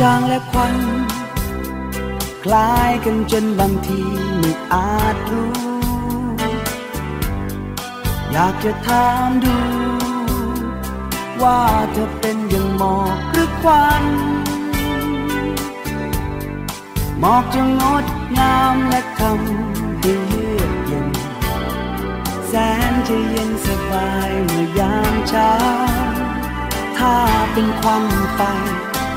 จางและควัน คล้ายกันจนบางทีไม่อาจรู้ อยากจะถามดู ว่าเธอเป็นอย่างหมอกหรือควันหมอกจะงดงามและทำให้เลือกเย็น แสนจะเย็นสบายเมื่อยามเช้า ถ้าเป็นควันไฟ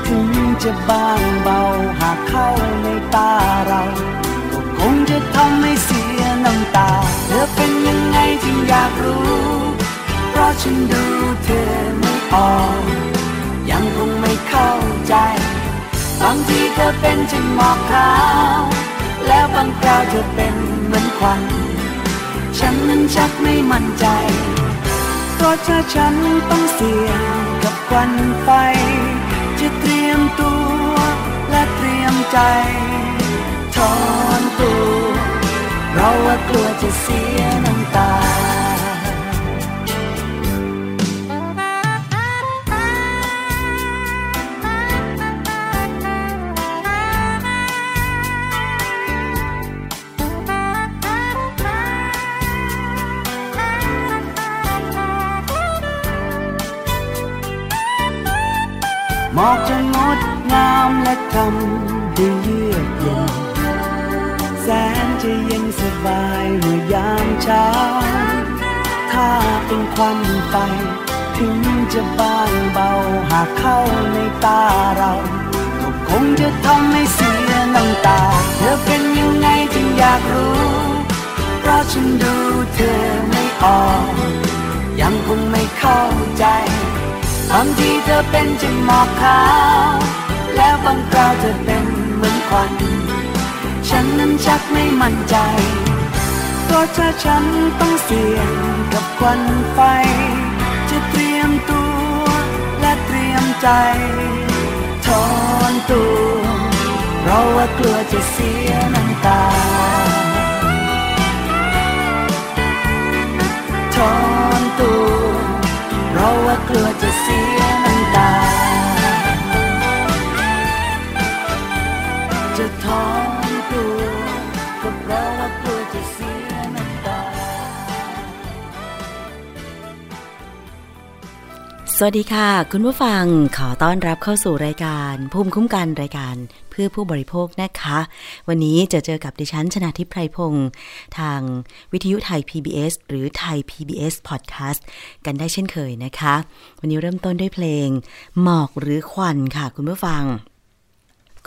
ถึงจะบางเบาหากเข้าในตาเรา ก็คงจะทำให้เสียน้ำตา เธอเป็นยังไงจึงอยากรู้ เพราะฉันดูเธอไม่ออกยังคงไม่เข้าใจ บางทีเธอเป็นจึงหมอกขาว แล้วบางคราวเธอเป็นเหมือนควัน ฉันนั้นชักไม่มั่นใจ เพราะถ้าฉันต้องเสี่ยงกับควันไฟ ใจถอนตัวเราว่ากลัวจะเสียน้ำตาหมอกจะงดงามและทำ เย็น แสนจะเย็นสบายเมื่อยามเช้า ถ้าเป็นควันไฟ ถึงจะบางเบาหากเข้าในตาเราก็คงจะทำให้เสียน้ำตา เธอเป็นยังไงจึงอยากรู้ เพราะฉันดูเธอไม่ออกยังคงไม่เข้าใจบางทีเธอเป็นจึงหมอกขาว แล้วบางคราวเธอเป็น ควัน ฉันนั้นชักไม่มั่นใจ เพราะถ้าฉันต้องเสี่ยงกับควันไฟ จะเตรียมตัวและเตรียมใจถอนตัว เพราะว่ากลัวจะเสียน้ำตาถอนตัว เพราะว่ากลัวจะเสีย จะถอนตัวก็เพราะว่ากลัวจะเสียน้ำตา สวัสดีค่ะ คุณผู้ฟังขอต้อนรับเข้าสู่รายการภูมิคุ้มกันรายการเพื่อผู้บริโภคนะคะ วันนี้จะเจอกับดิฉันชนาทิพไพรพงศ์ทางวิทยุไทย PBS หรือไทย PBS Podcast กันได้เช่นเคยนะคะ วันนี้เริ่มต้นด้วยเพลง หมอกหรือควันค่ะคุณผู้ฟัง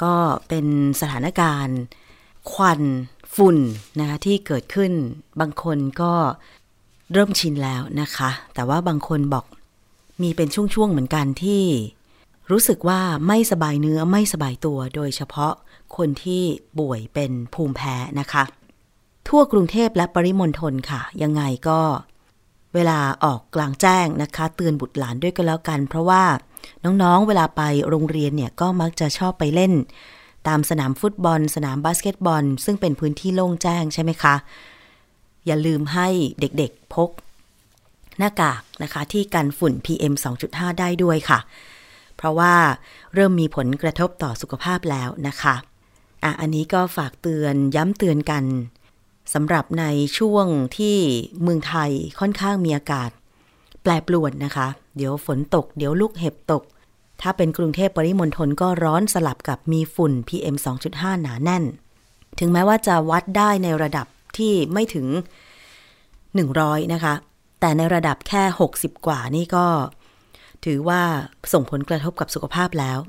ก็เป็นสถานการณ์ ควันฝุ่นนะคะที่เกิดขึ้น บางคนก็เริ่มชินแล้วนะคะ แต่ว่าบางคนบอกมีเป็นช่วงๆเหมือนกันที่รู้สึกว่าไม่สบายเนื้อไม่สบายตัว โดยเฉพาะคนที่ป่วยเป็นภูมิแพ้นะคะ ทั่วกรุงเทพและปริมณฑลค่ะ ยังไงก็ เวลาออกกลางแจ้งนะคะ เตือนบุตรหลานด้วยก็แล้วกัน เพราะว่า น้องๆ เวลาไปโรงเรียนเนี่ยก็มักจะชอบไปเล่น ตามสนามฟุตบอล สนามบาสเกตบอล ซึ่งเป็นพื้นที่โล่งแจ้งใช่ไหมคะ อย่าลืมให้เด็กๆพก หน้ากากนะคะที่กันฝุ่น PM 2.5 ได้ด้วยค่ะ เพราะว่าเริ่มมีผลกระทบต่อสุขภาพแล้วนะคะอะอันนี้ก็ฝากเตือนย้ำเตือนกันสำหรับในช่วงที่เมืองไทยค่อนข้างมีอากาศ แปรปรวนนะคะ เดี๋ยวฝนตก เดี๋ยวลูกเห็บตก ถ้าเป็นกรุงเทพปริมณฑลก็ร้อนสลับกับมีฝุ่น PM 2.5 หนาแน่น ถึงแม้ว่าจะวัดได้ในระดับที่ไม่ถึง 100 นะคะ แต่ในระดับแค่ 60 กว่านี่ก็ ถือว่าส่งผลกระทบกับสุขภาพแล้ว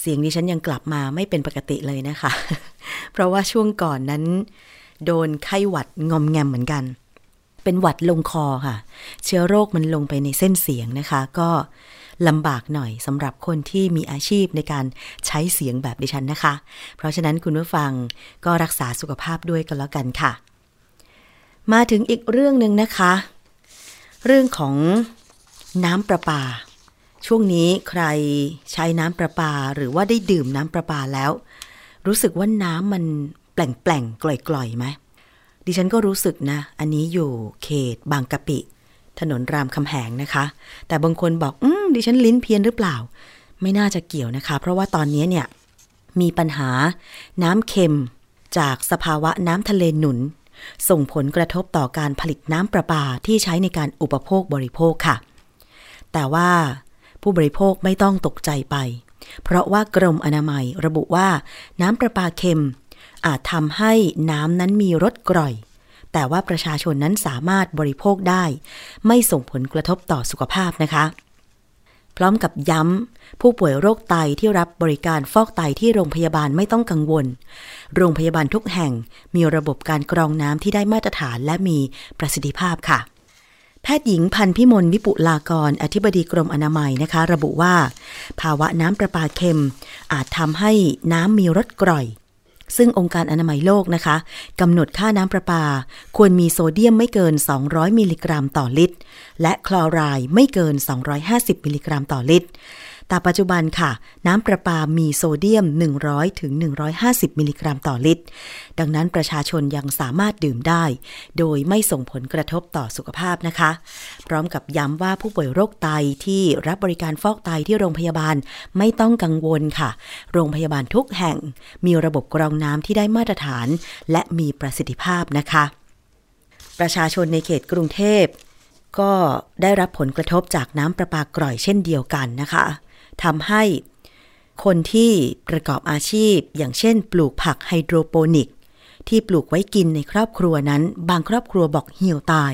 เสียงดิฉันยังกลับมาไม่เป็นปกติเลยนะคะ เพราะว่าช่วงก่อนนั้น โดนไข้หวัดงอมแงมเหมือนกัน เป็นหวัดลงคอค่ะ เชื้อโรคมันลงไปในเส้นเสียงนะคะ ก็ลำบากหน่อยสำหรับคนที่มีอาชีพในการใช้เสียงแบบดิฉันนะคะ เพราะฉะนั้นคุณผู้ฟังก็รักษาสุขภาพด้วยกันแล้วกันค่ะ มาถึงอีกเรื่องหนึ่งนะคะ เรื่องของน้ำประปา ช่วงนี้ใครใช้น้ำประปาหรือว่าได้ดื่มน้ำประปาแล้ว รู้สึกว่าน้ำมันแปลงๆกล่อยๆไหม ดิฉันก็รู้สึกนะ อันนี้อยู่เขตบางกะปิ ถนนรามคำแหงนะคะ แต่บางคนบอก อืม ดิฉันลิ้นเพี้ยนหรือเปล่า ไม่น่าจะเกี่ยวนะคะ เพราะว่าตอนนี้เนี่ย มีปัญหาน้ำเค็มจากสภาวะน้ำทะเลหนุน ส่งผลกระทบต่อการผลิตน้ำประปาที่ใช้ในการอุปโภคบริโภคค่ะ แต่ว่าผู้บริโภคไม่ต้องตกใจไป เพราะว่ากรมอนามัยระบุว่าน้ำประปาเค็ม อาจทำให้น้ำนั้นมีรสกร่อย แต่ว่าประชาชนนั้นสามารถบริโภคได้ ไม่ส่งผลกระทบต่อสุขภาพนะคะ พร้อมกับย้ำผู้ป่วยโรคไตที่รับบริการฟอกไตที่โรงพยาบาลไม่ต้องกังวล โรงพยาบาลทุกแห่งมีระบบการกรองน้ำที่ได้มาตรฐานและมีประสิทธิภาพค่ะแพทย์หญิงพันพิมลวิปุลากร อธิบดีกรมอนามัยนะคะ ระบุว่า ภาวะน้ำประปาเค็ม อาจทำให้น้ำมีรสกร่อย ซึ่งองค์การอนามัยโลกนะคะกำหนดค่าน้ำประปา ควรมีโซเดียมไม่เกิน 200 มิลลิกรัมต่อลิตร และคลอไรด์ไม่เกิน 250 มิลลิกรัมต่อลิตร แต่ปัจจุบันค่ะ น้ำประปามีโซเดียม 100ถึง150 มิลลิกรัมต่อลิตร ดังนั้นประชาชนยังสามารถดื่มได้ โดยไม่ส่งผลกระทบต่อสุขภาพนะคะ พร้อมกับย้ำว่าผู้ป่วยโรคไตที่รับบริการฟอกไตที่โรงพยาบาลไม่ต้องกังวลค่ะ โรงพยาบาลทุกแห่ง มีระบบกรองน้ำที่ได้มาตรฐาน และมีประสิทธิภาพนะคะ ประชาชนในเขตกรุงเทพก็ได้รับผลกระทบจากน้ำประปากร่อยเช่นเดียวกันนะคะ ทำให้คนที่ประกอบอาชีพ อย่างเช่น ปลูกผักไฮโดรโปนิก ที่ปลูกไว้กินในครอบครัวนั้น บางครอบครัวบอกเหี่ยวตาย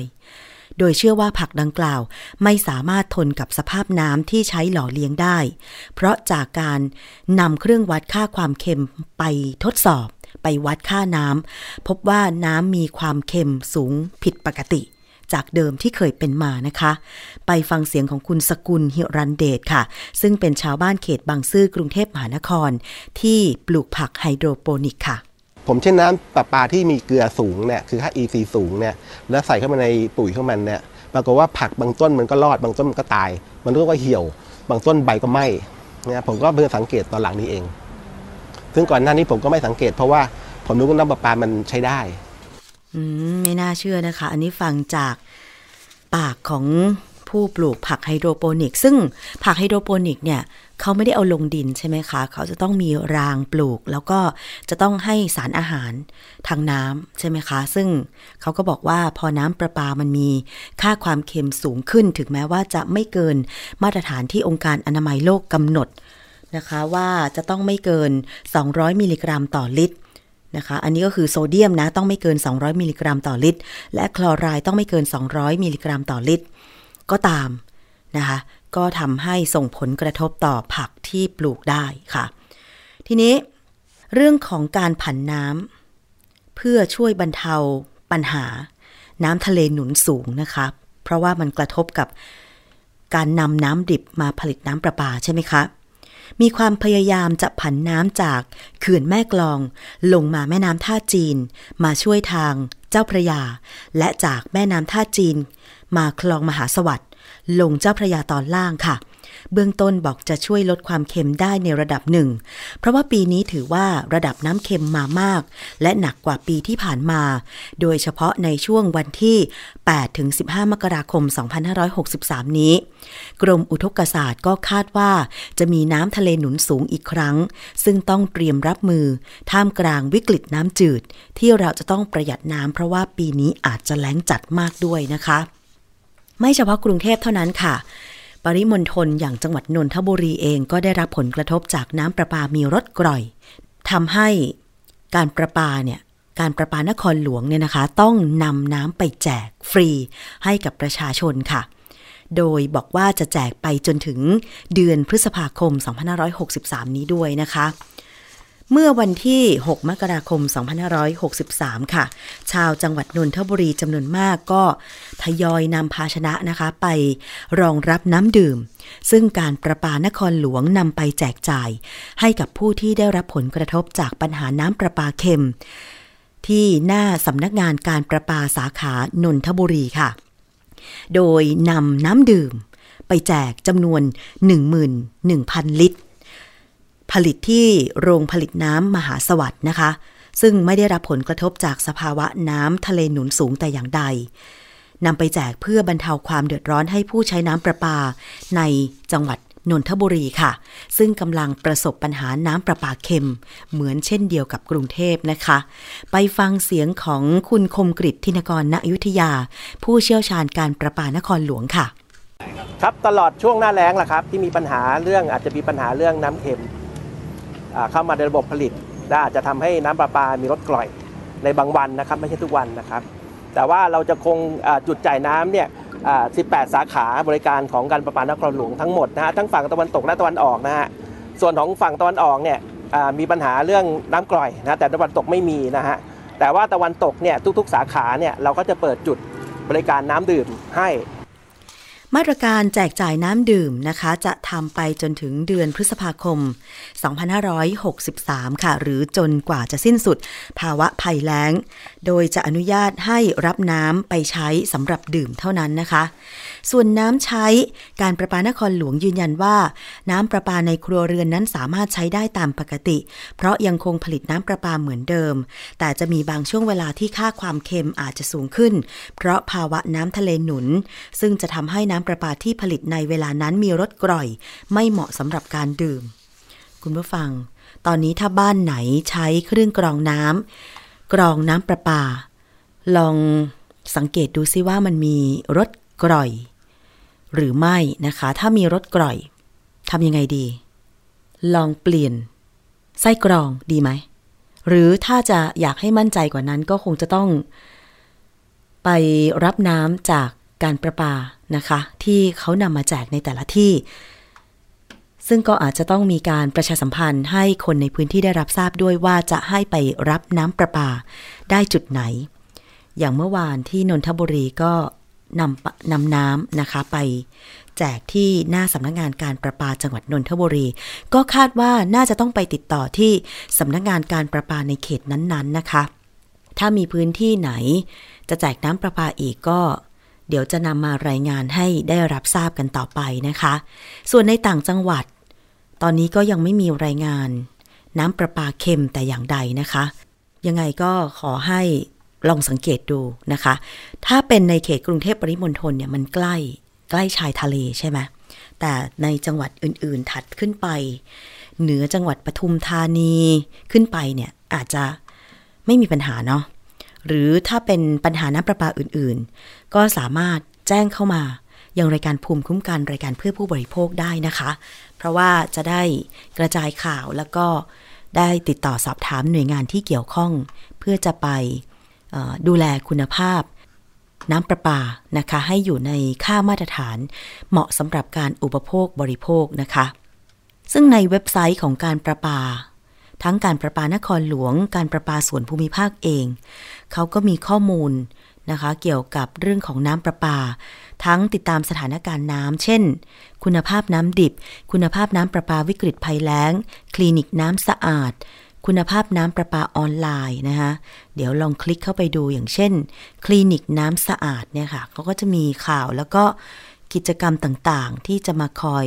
โดยเชื่อว่าผักดังกล่าวไม่สามารถทนกับสภาพน้ำที่ใช้หล่อเลี้ยงได้ เพราะจากการนำเครื่องวัดค่าความเค็มไปทดสอบ ไปวัดค่าน้ำพบว่าน้ำมีความเค็มสูงผิดปกติ จากเดิมที่เคยเป็นมานะคะ ไปฟังเสียงของคุณสกุลหิรันเดชค่ะ ซึ่งเป็นชาวบ้านเขตบางซื่อกรุงเทพมหานคร ที่ปลูกผักไฮโดรโปนิกค่ะ ผมเช่นน้ำประปาที่มีเกลือสูงเนี่ยคือค่า EC สูงเนี่ยแล้วใส่เข้ามาในปุ๋ยของมันเนี่ยปรากฏว่าผักบางต้นมันก็รอดบางต้นมันก็ตาย มันก็เหี่ยว บางต้นใบก็ไหม้เนี่ยผมก็เพิ่งสังเกตตอนหลังนี้เอง ซึ่งก่อนหน้านี้ผมก็ไม่สังเกตเพราะว่าผมรู้ว่าน้ำประปามันใช้ได้ ไม่น่าเชื่อนะคะ อันนี้ฟังจากปากของผู้ปลูกผักไฮโดรโปนิก ซึ่งผักไฮโดรโปนิกเนี่ยเขาไม่ได้เอาลงดินใช่ไหมคะ เขาจะต้องมีรางปลูก แล้วก็จะต้องให้สารอาหารทางน้ำใช่ไหมคะ ซึ่งเขาก็บอกว่าพอน้ำประปามันมีค่าความเค็มสูงขึ้น ถึงแม้ว่าจะไม่เกินมาตรฐานที่องค์การอนามัยโลกกำหนดนะคะว่าจะต้องไม่เกิน 200 มิลลิกรัมต่อลิตร นะคะ อันนี้ก็คือโซเดียมนะต้องไม่เกิน 200 มิลลิกรัมต่อลิตร และคลอไรด์ต้องไม่เกิน 200 มิลลิกรัมต่อลิตร ก็ตามนะคะ ก็ทำให้ส่งผลกระทบต่อผักที่ปลูกได้ค่ะ ทีนี้เรื่องของการผันน้ำเพื่อช่วยบรรเทาปัญหา น้ำทะเลหนุนสูงนะคะ เพราะว่ามันกระทบกับการนำน้ำดิบมาผลิตน้ำประปาใช่ไหมคะ มีความพยายามจะผันน้ำจากเขื่อนแม่กลอง ลงมาแม่น้ำท่าจีน มาช่วยทางเจ้าพระยา และจากแม่น้ำท่าจีน มาคลองมหาสวัสดิ์ลงเจ้าพระยาตอนล่างค่ะ เบื้องต้นบอกจะช่วยลดความเค็มได้ในระดับหนึ่ง เพราะว่าปีนี้ถือว่าระดับน้ำเค็มมามาก และหนักกว่าปีที่ผ่านมา โดยเฉพาะในช่วงวันที่ 8 ถึง 15 มกราคม 2563 นี้ กรมอุทกศาสตร์ก็คาดว่าจะมีน้ำทะเลหนุนสูงอีกครั้ง ซึ่งต้องเตรียมรับมือ ท่ามกลางวิกฤตน้ำจืด ที่เราจะต้องประหยัดน้ำเพราะว่าปีนี้อาจจะแล้งจัดมากด้วยนะคะ ไม่เฉพาะกรุงเทพเท่านั้นค่ะ ปริมณฑลอย่างจังหวัดนนทบุรีเองก็ได้รับผลกระทบจากน้ำประปามีรถกร่อยทำให้การประปาเนี่ยการประปานครหลวงเนี่ยนะคะ ต้องนำน้ำไปแจกฟรีให้กับประชาชนค่ะ โดยบอกว่าจะแจกไปจนถึงเดือนพฤษภาคม 2563 นี้ด้วยนะคะ เมื่อวันที่ 6 มกราคม 2563 ค่ะ ชาวจังหวัดนนทบุรีจำนวนมากก็ทยอยนำภาชนะนะคะ ไปรองรับน้ำดื่ม ซึ่งการประปานครหลวงนำไปแจกจ่าย ให้กับผู้ที่ได้รับผลกระทบจากปัญหาน้ำประปาเค็ม ที่หน้าสำนักงานการประปาสาขานนทบุรีค่ะ โดยนำน้ำดื่ม ไปแจกจำนวน 11,000 ลิตร ผลิตที่โรงผลิตน้ำมหาสวัสด์นะคะ ซึ่งไม่ได้รับผลกระทบจากสภาวะน้ำทะเลหนุนสูงแต่อย่างใดนำไปแจกเพื่อบรรเทาความเดือดร้อนให้ผู้ใช้น้ำประปา ในจังหวัดนนทบุรีค่ะ ซึ่งกำลังประสบปัญหาน้ำประปาเค็ม เหมือนเช่นเดียวกับกรุงเทพนะคะ ไปฟังเสียงของคุณคมกริทินกรณอยุธยา ผู้เชี่ยวชาญการประปานครหลวงค่ะ ครับตลอดช่วงหน้าแล้งล่ะครับ ที่มีปัญหาเรื่องอาจจะมีปัญหาเรื่องน้ำเค็ม เข้ามาในระบบผลิตและอาจจะทำให้น้ำประปา มีลดกร่อยในบางวันนะครับไม่ใช่ทุกวันนะครับ แต่ว่าเราจะคงจุดจ่ายน้ำเนี่ย 18 สาขาบริการของการประปานครหลวงทั้งหมดนะฮะทั้งฝั่งตะวันตกและตะวันออกนะฮะส่วนของฝั่งตะวันออกเนี่ยมีปัญหาเรื่องน้ำกร่อยนะแต่ตะวันตกไม่มีนะฮะแต่ว่าตะวันตกเนี่ยทุกๆ สาขาเนี่ยเราก็จะเปิดจุดบริการน้ำดื่มให้ มาตรการแจกจ่ายน้ำดื่มนะคะ จะทำไปจนถึงเดือนพฤษภาคม 2563 ค่ะ หรือจนกว่าจะสิ้นสุด ภาวะภัยแล้ง โดยจะอนุญาตให้รับน้ำไปใช้สำหรับดื่มเท่านั้นนะคะ ส่วนน้ำใช้การประปานครหลวงยืนยันว่า น้ำประปาในครัวเรือนนั้นสามารถใช้ได้ตามปกติ เพราะยังคงผลิตน้ำประปาเหมือนเดิม แต่จะมีบางช่วงเวลาที่ค่าความเค็มอาจจะสูงขึ้น เพราะภาวะน้ำทะเลหนุน ซึ่งจะทำให้น้ำประปาที่ผลิตในเวลานั้นมีรสกร่อย ไม่เหมาะสำหรับการดื่ม คุณผู้ฟัง ตอนนี้ถ้าบ้านไหนใช้เครื่องกรองน้ำกรองน้ำประปา ลองสังเกตดูซิว่ามันมีรสกร่อย หรือไม่นะคะ ถ้ามีรสกร่อยทำยังไงดี ลองเปลี่ยน ไส้กรองดีไหม หรือถ้าจะอยากให้มั่นใจกว่านั้นก็คงจะต้อง ไปรับน้ำจากการประปานะคะ ที่เขานำมาแจกในแต่ละที่ ซึ่งก็อาจจะต้องมีการประชาสัมพันธ์ให้คนในพื้นที่ได้รับทราบด้วยว่าจะให้ไปรับน้ำประปาได้จุดไหน อย่างเมื่อวานที่นนทบุรีก็ นำนำน้ำนะคะไปแจกที่หน้าสำนักงานการประปาจังหวัดนนทบุรี ก็คาดว่าน่าจะต้องไปติดต่อที่สำนักงานการประปาในเขตนั้นๆนะคะ ถ้ามีพื้นที่ไหน จะแจกน้ำประปาอีกก็ เดี๋ยวจะนำมารายงานให้ได้รับทราบกันต่อไปนะคะ ส่วนในต่างจังหวัด ตอนนี้ก็ยังไม่มีรายงาน น้ำประปาเค็มแต่อย่างใดนะคะ ยังไงก็ขอให้ ลองสังเกตดูนะคะ ถ้าเป็นในเขตกรุงเทพปริมณฑลเนี่ยมันใกล้ใกล้ชายทะเลใช่ไหมแต่ในจังหวัดอื่น ๆ ถัดขึ้นไป เหนือจังหวัดปทุมธานีขึ้นไปเนี่ยอาจจะไม่มีปัญหาเนาะหรือถ้าเป็นปัญหาน้ำประปาอื่นๆ ก็สามารถแจ้งเข้ามายังรายการภูมิคุ้มกันรายการเพื่อผู้บริโภคได้นะคะ เพราะว่าจะได้กระจายข่าวแล้วก็ได้ติดต่อสอบถามหน่วยงานที่เกี่ยวข้อง เพื่อจะไป ดูแลคุณภาพน้ำประปานะคะให้อยู่ในค่ามาตรฐาน เหมาะสำหรับการอุปโภคบริโภคนะคะ ซึ่งในเว็บไซต์ของการประปา ทั้งการประปานครหลวง การประปาส่วนภูมิภาคเอง เขาก็มีข้อมูลนะคะ เกี่ยวกับเรื่องของน้ำประปา ทั้งติดตามสถานการณ์น้ำเช่น คุณภาพน้ำดิบ คุณภาพน้ำประปาวิกฤตภัยแล้ง คลินิกน้ำสะอาด คุณภาพน้ำประปาออนไลน์นะคะเดี๋ยวลองคลิกเข้าไปดูอย่างเช่น คลินิกน้ำสะอาดเนี่ยค่ะเขาก็จะมีข่าวแล้วก็กิจกรรมต่างๆ ที่จะมาคอย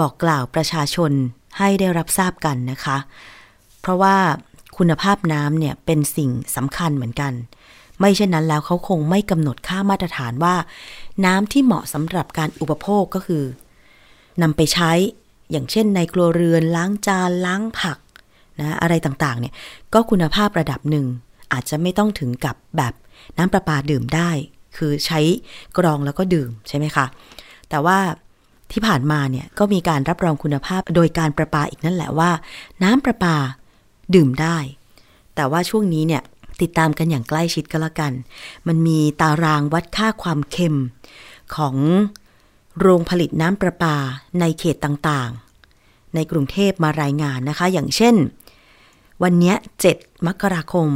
บอกกล่าวประชาชนให้ได้รับทราบกันนะคะ เพราะว่าคุณภาพน้ำเนี่ยเป็นสิ่งสำคัญเหมือนกัน ไม่เช่นนั้นแล้วเขาคงไม่กำหนดค่ามาตรฐานว่า น้ำที่เหมาะสำหรับการอุปโภคก็คือนำไปใช้อย่างเช่นในครัวเรือนล้างจานล้างผัก นะอะไรต่างๆเนี่ยก็คุณภาพระดับหนึ่ง อาจจะไม่ต้องถึงกับแบบน้ำประปาดื่มได้ คือใช้กรองแล้วก็ดื่มใช่ไหมคะ แต่ว่าที่ผ่านมาเนี่ยก็มีการรับรองคุณภาพโดยการประปาอีกนั่นแหละว่า น้ำประปาดื่มได้ แต่ว่าช่วงนี้เนี่ยติดตามกันอย่างใกล้ชิดก็แล้วกัน มันมีตารางวัดค่าความเค็มของโรงผลิตน้ำประปาในเขตต่างๆ ในกรุงเทพมารายงานนะคะ อย่างเช่น วันนี้ 7 มกราคม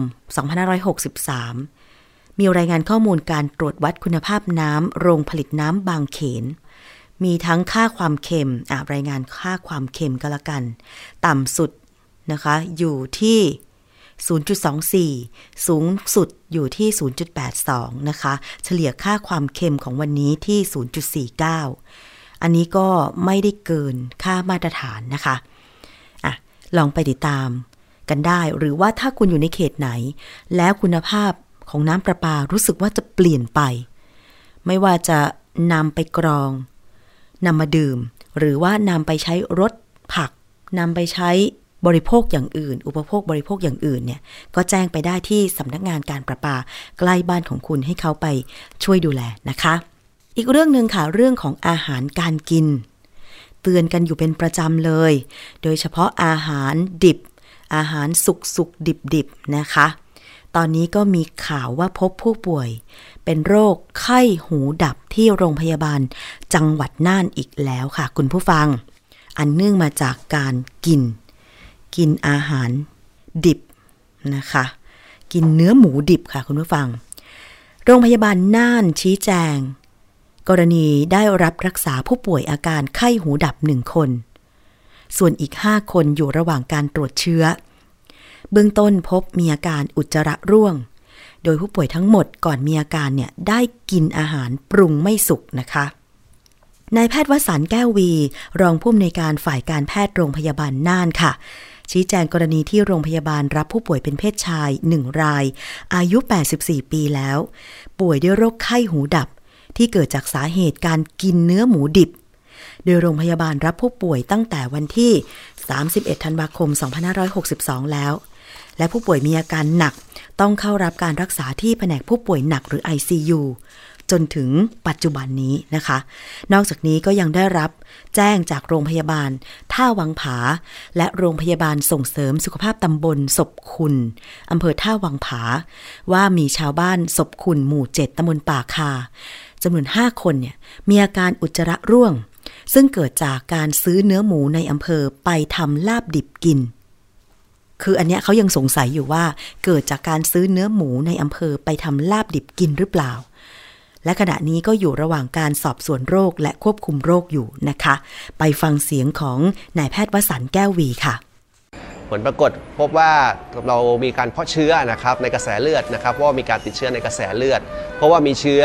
2563 มีรายงานข้อมูลการตรวจวัดคุณภาพน้ำโรงผลิตน้ำบางเขน มีทั้งค่าความเค็มอ่รายงานค่าความเค็มก็แล้วกัน ต่ำสุดนะคะอยู่ที่ 0.24 สูงสุดอยู่ที่ 0.82 นะคะ เฉลี่ยค่าความเค็มของวันนี้ที่ 0.49 อันนี้ก็ไม่ได้เกินค่ามาตรฐานนะคะ อะ ลองไปติดตาม กันได้ หรือว่าถ้าคุณอยู่ในเขตไหน แล้วคุณภาพของน้ำประปารู้สึกว่าจะเปลี่ยนไป ไม่ว่าจะนำไปกรองนำมาดื่ม หรือว่านำไปใช้รถผักนำไปใช้บริโภคอย่างอื่น อุปโภคบริโภคอย่างอื่นเนี่ย ก็แจ้งไปได้ที่สำนักงานการประปา ใกล้บ้านของคุณให้เขาไปช่วยดูแลนะคะ อีกเรื่องหนึ่งค่ะ เรื่องของอาหารการกิน เตือนกันอยู่เป็นประจำเลย โดยเฉพาะอาหารดิบ อาหารสุกสุกดิบดิบนะคะ ตอนนี้ก็มีข่าวว่าพบผู้ป่วย เป็นโรคไข้หูดับที่โรงพยาบาลจังหวัดน่านอีกแล้วค่ะ คุณผู้ฟัง อันเนื่องมาจากการกิน กินอาหารดิบนะคะ กินเนื้อหมูดิบค่ะคุณผู้ฟัง โรงพยาบาลน่านชี้แจง กรณีได้รับรักษาผู้ป่วยอาการไข้หูดับหนึ่งคน ส่วนอีก 5 คนอยู่ระหว่างการตรวจเชื้อ เบื้องต้นพบมีอาการอุจจาระร่วง โดยผู้ป่วยทั้งหมดก่อนมีอาการเนี่ยได้กินอาหารปรุงไม่สุกนะคะนายแพทย์วสันต์แก้ววี รองผู้อำนวยการฝ่ายการแพทย์โรงพยาบาลน่านค่ะ ชี้แจงกรณีที่โรงพยาบาลรับผู้ป่วยเป็นเพศชายหนึ่งราย อายุ 84 ปีแล้ว ป่วยด้วยโรคไข้หูดับ ที่เกิดจากสาเหตุการกินเนื้อหมูดิบ โดยโรงพยาบาลรับผู้ป่วยตั้งแต่วันที่ 31 ธันวาคม 2562 แล้ว และผู้ป่วยมีอาการหนัก ต้องเข้ารับการรักษาที่แผนกผู้ป่วยหนักหรือ ICU จนถึงปัจจุบันนี้นะคะ นอกจากนี้ก็ยังได้รับแจ้งจากโรงพยาบาล ท่าวังผา และโรงพยาบาลส่งเสริมสุขภาพตำบลศพคุณอำเภอท่าวังผา ว่ามีชาวบ้านศพคุณหมู่เจ็ดตำบลป่าคาจำนวน 5 คนเนี่ยมีอาการอุจจาระร่วง ซึ่งเกิดจากการซื้อเนื้อหมูในอำเภอไปทำลาบดิบกิน คืออันเนี้ยเขายังสงสัยอยู่ว่า เกิดจากการซื้อเนื้อหมูในอำเภอไปทำลาบดิบกินหรือเปล่า และขณะนี้ก็อยู่ระหว่างการสอบสวนโรคและควบคุมโรคอยู่นะคะ ไปฟังเสียงของนายแพทย์วสันต์แก้ววีค่ะ ผลปรากฏพบว่าเรามีการเพาะเชื้อนะครับในกระแสเลือดนะครับว่ามีการติดเชื้อในกระแสเลือด เพราะว่ามีเชื้อ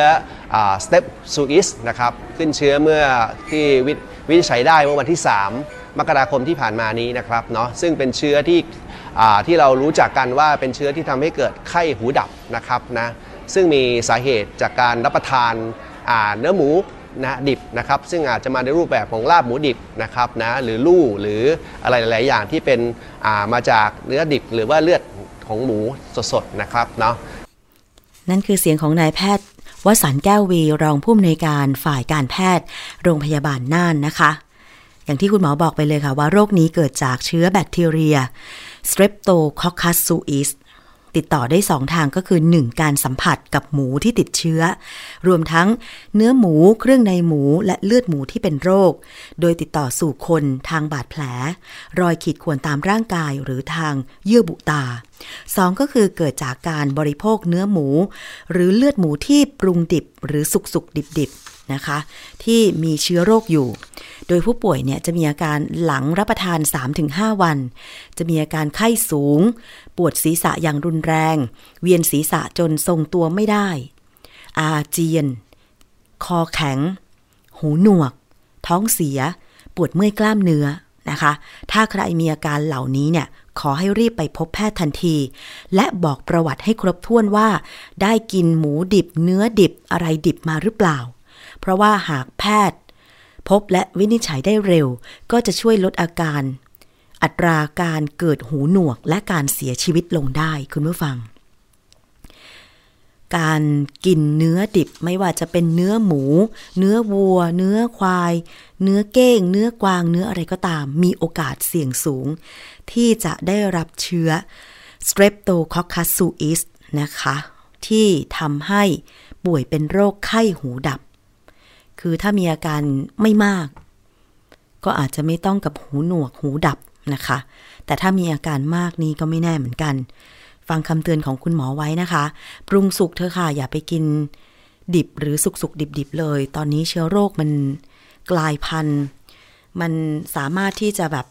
สเตปซูอิสนะครับขึ้นเชื้อเมื่อที่วิวินิจฉัยได้เมื่อวันที่ 3 มกราคมที่ผ่านมานี้นะครับเนาะซึ่งเป็นเชื้อที่ที่เรารู้จักกันว่าเป็นเชื้อที่ทำให้เกิดไข้หูดับนะครับนะซึ่งมีสาเหตุจากการรับประทานเนื้อหมู นะดิบนะครับซึ่งอาจจะมาในรูปแบบของลาบหมูดิบนะครับนะหรือลู่หรืออะไรหลาย ๆ อย่างที่เป็นามาจากเนื้อดิบหรือว่าเลือดของหมูสด ๆ นะครับเนาะนั่นคือเสียงของนายแพทย์วสันแก้ววีรองผู้อำนวยการฝ่ายการแพทย์ โรงพยาบาลน่านนะคะ อย่างที่คุณหมอบอกไปเลยค่ะว่าโรคนี้เกิดจากเชื้อแบคทีเรีย Streptococcus suis ติดต่อได้ 2 ทางก็คือ 1. การสัมผัสกับหมูที่ติดเชื้อ รวมทั้งเนื้อหมูเครื่องในหมูและเลือดหมูที่เป็นโรค โดยติดต่อสู่คนทางบาดแผล รอยขีดข่วนตามร่างกายหรือทางเยื่อบุตา 2. ก็คือเกิดจากการบริโภคเนื้อหมู หรือเลือดหมูที่ปรุงดิบหรือสุกสุกดิบดิบๆ นะคะ ที่มีเชื้อโรคอยู่ โดยผู้ป่วยเนี่ยจะมีอาการหลังรับประทาน 3-5 วัน จะมีอาการไข้สูง ปวดศีรษะอย่างรุนแรง เวียนศีรษะจนทรงตัวไม่ได้ อาเจียน คอแข็ง หูหนวก ท้องเสีย ปวดเมื่อยกล้ามเนื้อนะคะ ถ้าใครมีอาการเหล่านี้เนี่ยขอให้รีบไปพบแพทย์ทันที และบอกประวัติให้ครบถ้วนว่า ได้กินหมูดิบเนื้อดิบอะไรดิบมาหรือเปล่า เพราะว่าหากแพทย์ พบและวินิจฉัยได้เร็ว ก็จะช่วยลดอาการ อัตราการเกิดหูหนวกและการเสียชีวิตลงได้คุณผู้ฟัง การกินเนื้อดิบไม่ว่าจะเป็นเนื้อหมู เนื้อวัว เนื้อควาย เนื้อเก้ง เนื้อกวาง เนื้ออะไรก็ตาม มีโอกาสเสี่ยงสูง ที่จะได้รับเชื้อ Streptococcus suis นะคะ ที่ทำให้ป่วยเป็นโรคไข้หูดับ คือถ้ามีอาการไม่มาก ก็อาจจะไม่ต้องกับหูหนวกหูดับนะคะ แต่ถ้ามีอาการมากนี้ก็ไม่แน่เหมือนกัน ฟังคำเตือนของคุณหมอไว้นะคะ ปรุงสุกเธอค่ะ อย่าไปกินดิบหรือสุกๆดิบๆเลย ตอนนี้เชื้อโรคมันกลายพันธุ์ มันสามารถที่จะแบบ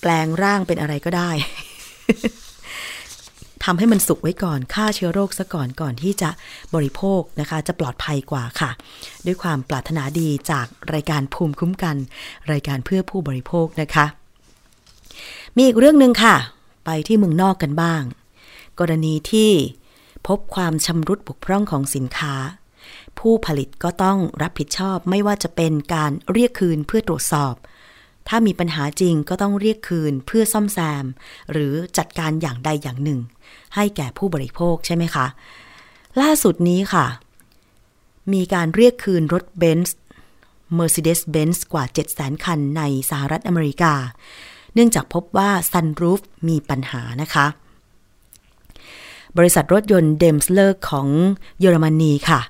แปลงร่างเป็นอะไรก็ได้ ทำให้มันสุกไว้ก่อนฆ่าเชื้อโรคซะก่อนก่อนที่จะบริโภคนะคะ จะปลอดภัยกว่าค่ะ ด้วยความปรารถนาดีจากรายการภูมิคุ้มกัน รายการเพื่อผู้บริโภคนะคะ มีอีกเรื่องหนึ่งค่ะ ไปที่เมืองนอกกันบ้าง กรณีที่พบความชำรุดบกพร่องของสินค้า ผู้ผลิตก็ต้องรับผิดชอบไม่ว่าจะเป็นการเรียกคืนเพื่อตรวจสอบ ถ้ามีปัญหาจริงก็ต้องเรียกคืนเพื่อซ่อมแซม หรือจัดการอย่างใดอย่างหนึ่ง ให้แก่ผู้บริโภคใช่ไหมคะ ล่าสุดนี้ค่ะ มีการเรียกคืนรถเบนซ์ Mercedes-Benz กว่า 700,000 คันในสหรัฐอเมริกา เนื่องจากพบว่า Sunroof มีปัญหานะคะ บริษัทรถยนต์ Daimler ของเยอรมนีค่ะ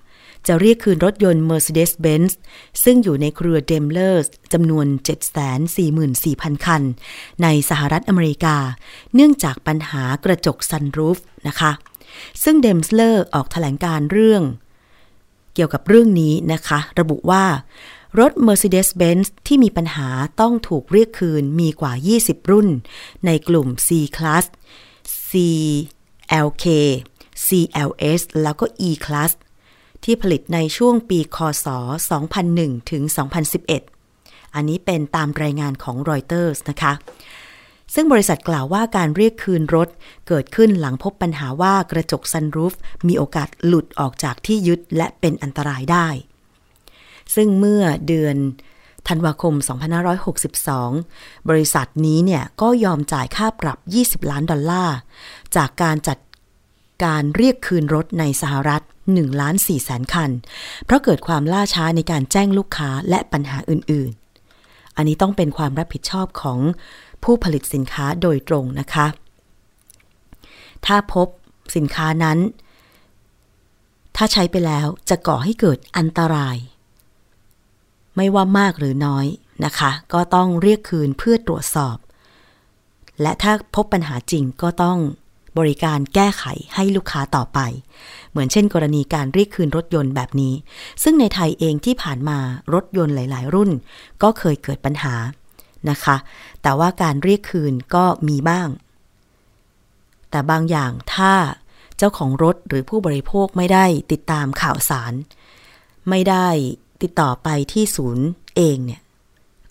จะเรียกคืนรถยนต์ Mercedes-Benz ซึ่งอยู่ในเครือ Daimler จำนวน 744,000 คัน ในสหรัฐอเมริกา เนื่องจากปัญหากระจก Sunroof นะคะ ซึ่ง Daimler ออกแถลงการณ์เรื่อง เกี่ยวกับเรื่องนี้นะคะ ระบุว่ารถ Mercedes-Benz ที่มีปัญหาต้องถูกเรียกคืนมีกว่า 20 รุ่น ในกลุ่ม C-Class CLK CLS แล้วก็ E-Class ที่ผลิตในช่วงปีคศ 2001 ถึง 2011 อันนี้เป็นตามรายงานของรอยเตอร์สนะคะ ซึ่งบริษัทกล่าวว่าการเรียกคืนรถเกิดขึ้นหลังพบปัญหาว่ากระจกซันรูฟมีโอกาสหลุดออกจากที่ยึดและเป็นอันตรายได้ ซึ่งเมื่อเดือนธันวาคม 2562 บริษัทนี้เนี่ยก็ยอมจ่ายค่าปรับ 20 ล้านดอลลาร์ จากการจัดการเรียกคืนรถในสหรัฐ 1ล้าน4แสนคัน เพราะเกิดความล่าช้าในการแจ้งลูกค้าและปัญหาอื่นๆ อันนี้ต้องเป็นความรับผิดชอบของผู้ผลิตสินค้าโดยตรงนะคะ ถ้าพบสินค้านั้น ถ้าใช้ไปแล้วจะก่อให้เกิดอันตราย ไม่ว่ามากหรือน้อยนะคะ ก็ต้องเรียกคืนเพื่อตรวจสอบ และถ้าพบปัญหาจริงก็ต้อง บริการแก้ไขให้ลูกค้าต่อไป เหมือนเช่น กรณีการเรียกคืนรถยนต์แบบนี้ ซึ่งในไทยเองที่ผ่านมารถยนต์หลาย ๆ รุ่น ก็เคยเกิดปัญหานะคะ แต่ว่าการเรียกคืนก็มีบ้าง แต่บางอย่างถ้าเจ้าของรถหรือผู้บริโภคไม่ได้ติดตามข่าวสาร ไม่ได้ติดต่อไปที่ศูนย์เองเนี่ย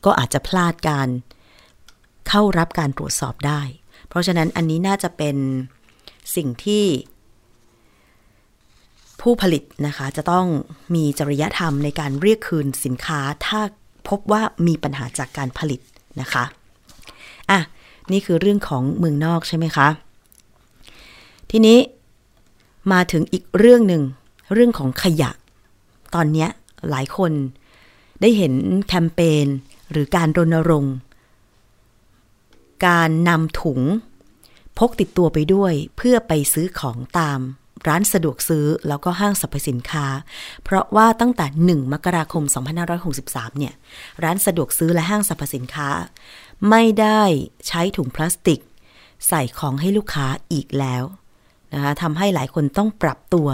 ก็อาจจะพลาดการเข้ารับการตรวจสอบได้ เพราะฉะนั้นอันนี้น่าจะเป็นสิ่งที่ผู้ผลิตนะคะจะต้องมีจริยธรรมในการเรียกคืนสินค้า ถ้าพบว่ามีปัญหาจากการผลิตนะคะอะนี่คือเรื่องของเมืองนอกใช่ไหมคะ ทีนี้มาถึงอีกเรื่องหนึ่งเรื่องของขยะ ตอนนี้หลายคนได้เห็นแคมเปญหรือการรณรงค์ การนำถุง พกติดตัวไปด้วยเพื่อไปซื้อของตามร้านสะดวกซื้อแล้วก็ห้างสรรพสินค้า เพราะว่าตั้งแต่ 1 มกราคม 2563 เนี่ย ร้านสะดวกซื้อและห้างสรรพสินค้า ไม่ได้ใช้ถุงพลาสติก ใส่ของให้ลูกค้าอีกแล้วนะคะทำให้หลายคนต้องปรับตัว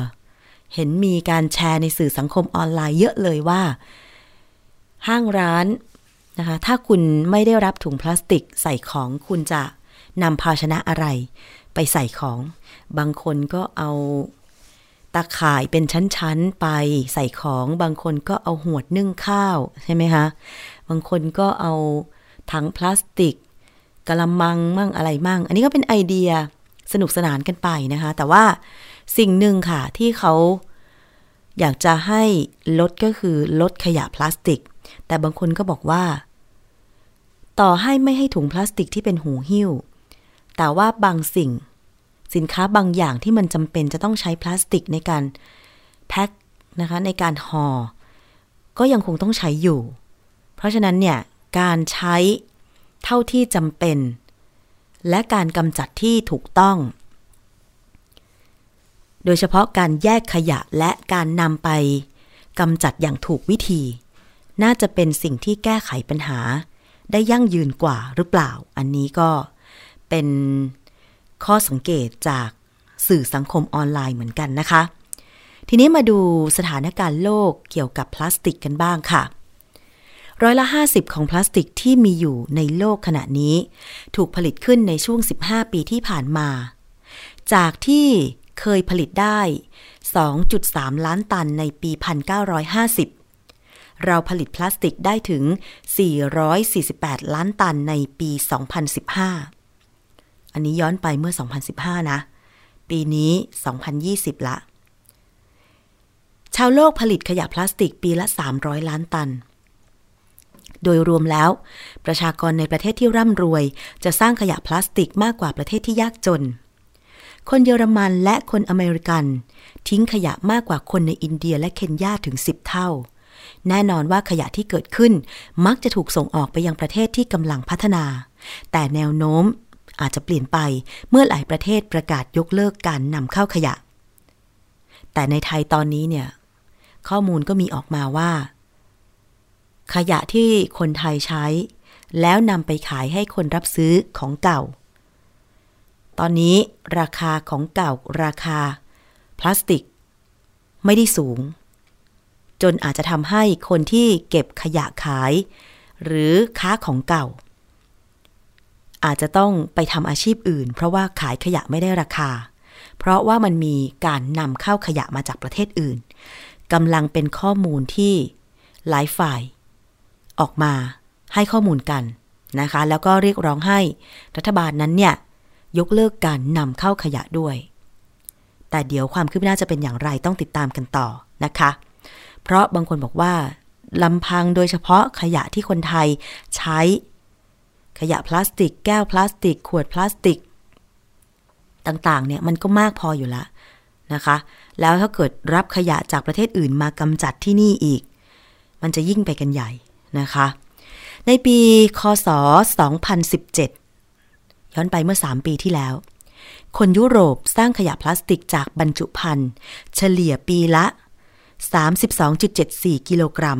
เห็นมีการแชร์ในสื่อสังคมออนไลน์เยอะเลยว่า ห้างร้าน นะคะ ถ้าคุณไม่ได้รับถุงพลาสติกใส่ของคุณจะนำภาชนะอะไร ไปใส่ของ บางคนก็เอาตาข่ายเป็นชั้น ๆ ไปใส่ของ บางคนก็เอาหวดนึ่งข้าวใช่ไหมคะ บางคนก็เอาถังพลาสติกกระมังมั่งอะไรมั่ง อันนี้ก็เป็นไอเดียสนุกสนานกันไปนะคะ แต่ว่าสิ่งหนึ่งค่ะที่เขาอยากจะให้ลดก็คือลดขยะพลาสติก แต่บางคนก็บอกว่า ต่อให้ไม่ให้ถุงพลาสติกที่เป็นหูหิ้ว แต่ว่าบางสิ่ง สินค้าบางอย่างที่มันจำเป็นจะต้องใช้พลาสติกในการแพ็คนะคะในการห่อก็ยังคงต้องใช้อยู่ เพราะฉะนั้นเนี่ยการใช้เท่าที่จำเป็น และการกำจัดที่ถูกต้อง โดยเฉพาะการแยกขยะและการนำไปกำจัดอย่างถูกวิธี น่าจะเป็นสิ่งที่แก้ไขปัญหา ได้ยั่งยืนกว่าหรือเปล่า อันนี้ก็เป็นข้อสังเกตจากสื่อสังคมออนไลน์เหมือนกันนะคะ ทีนี้มาดูสถานการณ์โลกเกี่ยวกับพลาสติกกันบ้างค่ะ ร้อยละ 50 ของพลาสติกที่มีอยู่ในโลกขณะนี้ ถูกผลิตขึ้นในช่วง 15 ปีที่ผ่านมา จากที่เคยผลิตได้ 2.3 ล้านตันในปี 1950 เราผลิตพลาสติกได้ถึง 448 ล้านตันในปี 2015 อันนี้ย้อนไปเมื่อ 2015 นะ ปีนี้ 2020 ละ ชาวโลกผลิตขยะพลาสติกปีละ 300 ล้านตัน โดยรวมแล้ว ประชากรในประเทศที่ร่ำรวย จะสร้างขยะพลาสติกมากกว่าประเทศที่ยากจนคนเยอรมันและคนอเมริกัน ทิ้งขยะมากกว่าคนในอินเดียและเคนยาถึง 10 เท่า แน่นอนว่าขยะที่เกิดขึ้น มักจะถูกส่งออกไปยังประเทศที่กำลังพัฒนา แต่แนวโน้มอาจจะเปลี่ยนไปเมื่อหลายประเทศประกาศยกเลิกการนำเข้าขยะ แต่ในไทยตอนนี้เนี่ย ข้อมูลก็มีออกมาว่า ขยะที่คนไทยใช้ แล้วนำไปขายให้คนรับซื้อของเก่า ตอนนี้ราคาของเก่าราคา พลาสติก ไม่ได้สูง จนอาจจะทำให้คนที่เก็บขยะขาย หรือค้าของเก่า อาจจะต้องไปทำอาชีพอื่น เพราะว่าขายขยะไม่ได้ราคา เพราะว่ามันมีการนำเข้าขยะมาจากประเทศอื่นกำลังเป็นข้อมูลที่หลายฝ่าย ออกมาให้ข้อมูลกันนะคะ แล้วก็เรียกร้องให้รัฐบาลนั้นเนี่ยยกเลิกการนำเข้าขยะด้วย แต่เดี๋ยวความคืบหน้าจะเป็นอย่างไรต้องติดตามกันต่อนะคะ เพราะบางคนบอกว่าลำพังโดยเฉพาะขยะที่คนไทยใช้ ขยะพลาสติก แก้วพลาสติก ขวดพลาสติก ต่างๆ เนี่ยมันก็มากพออยู่แล้วนะคะ แล้วถ้าเกิดรับขยะจากประเทศอื่นมากำจัดที่นี่อีก มันจะยิ่งไปกันใหญ่นะคะ ในปีคศ 2017 ย้อนไปเมื่อ 3 ปีที่แล้ว คนยุโรปสร้างขยะพลาสติกจากบรรจุภัณฑ์เฉลี่ยปีละ 32.74 กิโลกรัม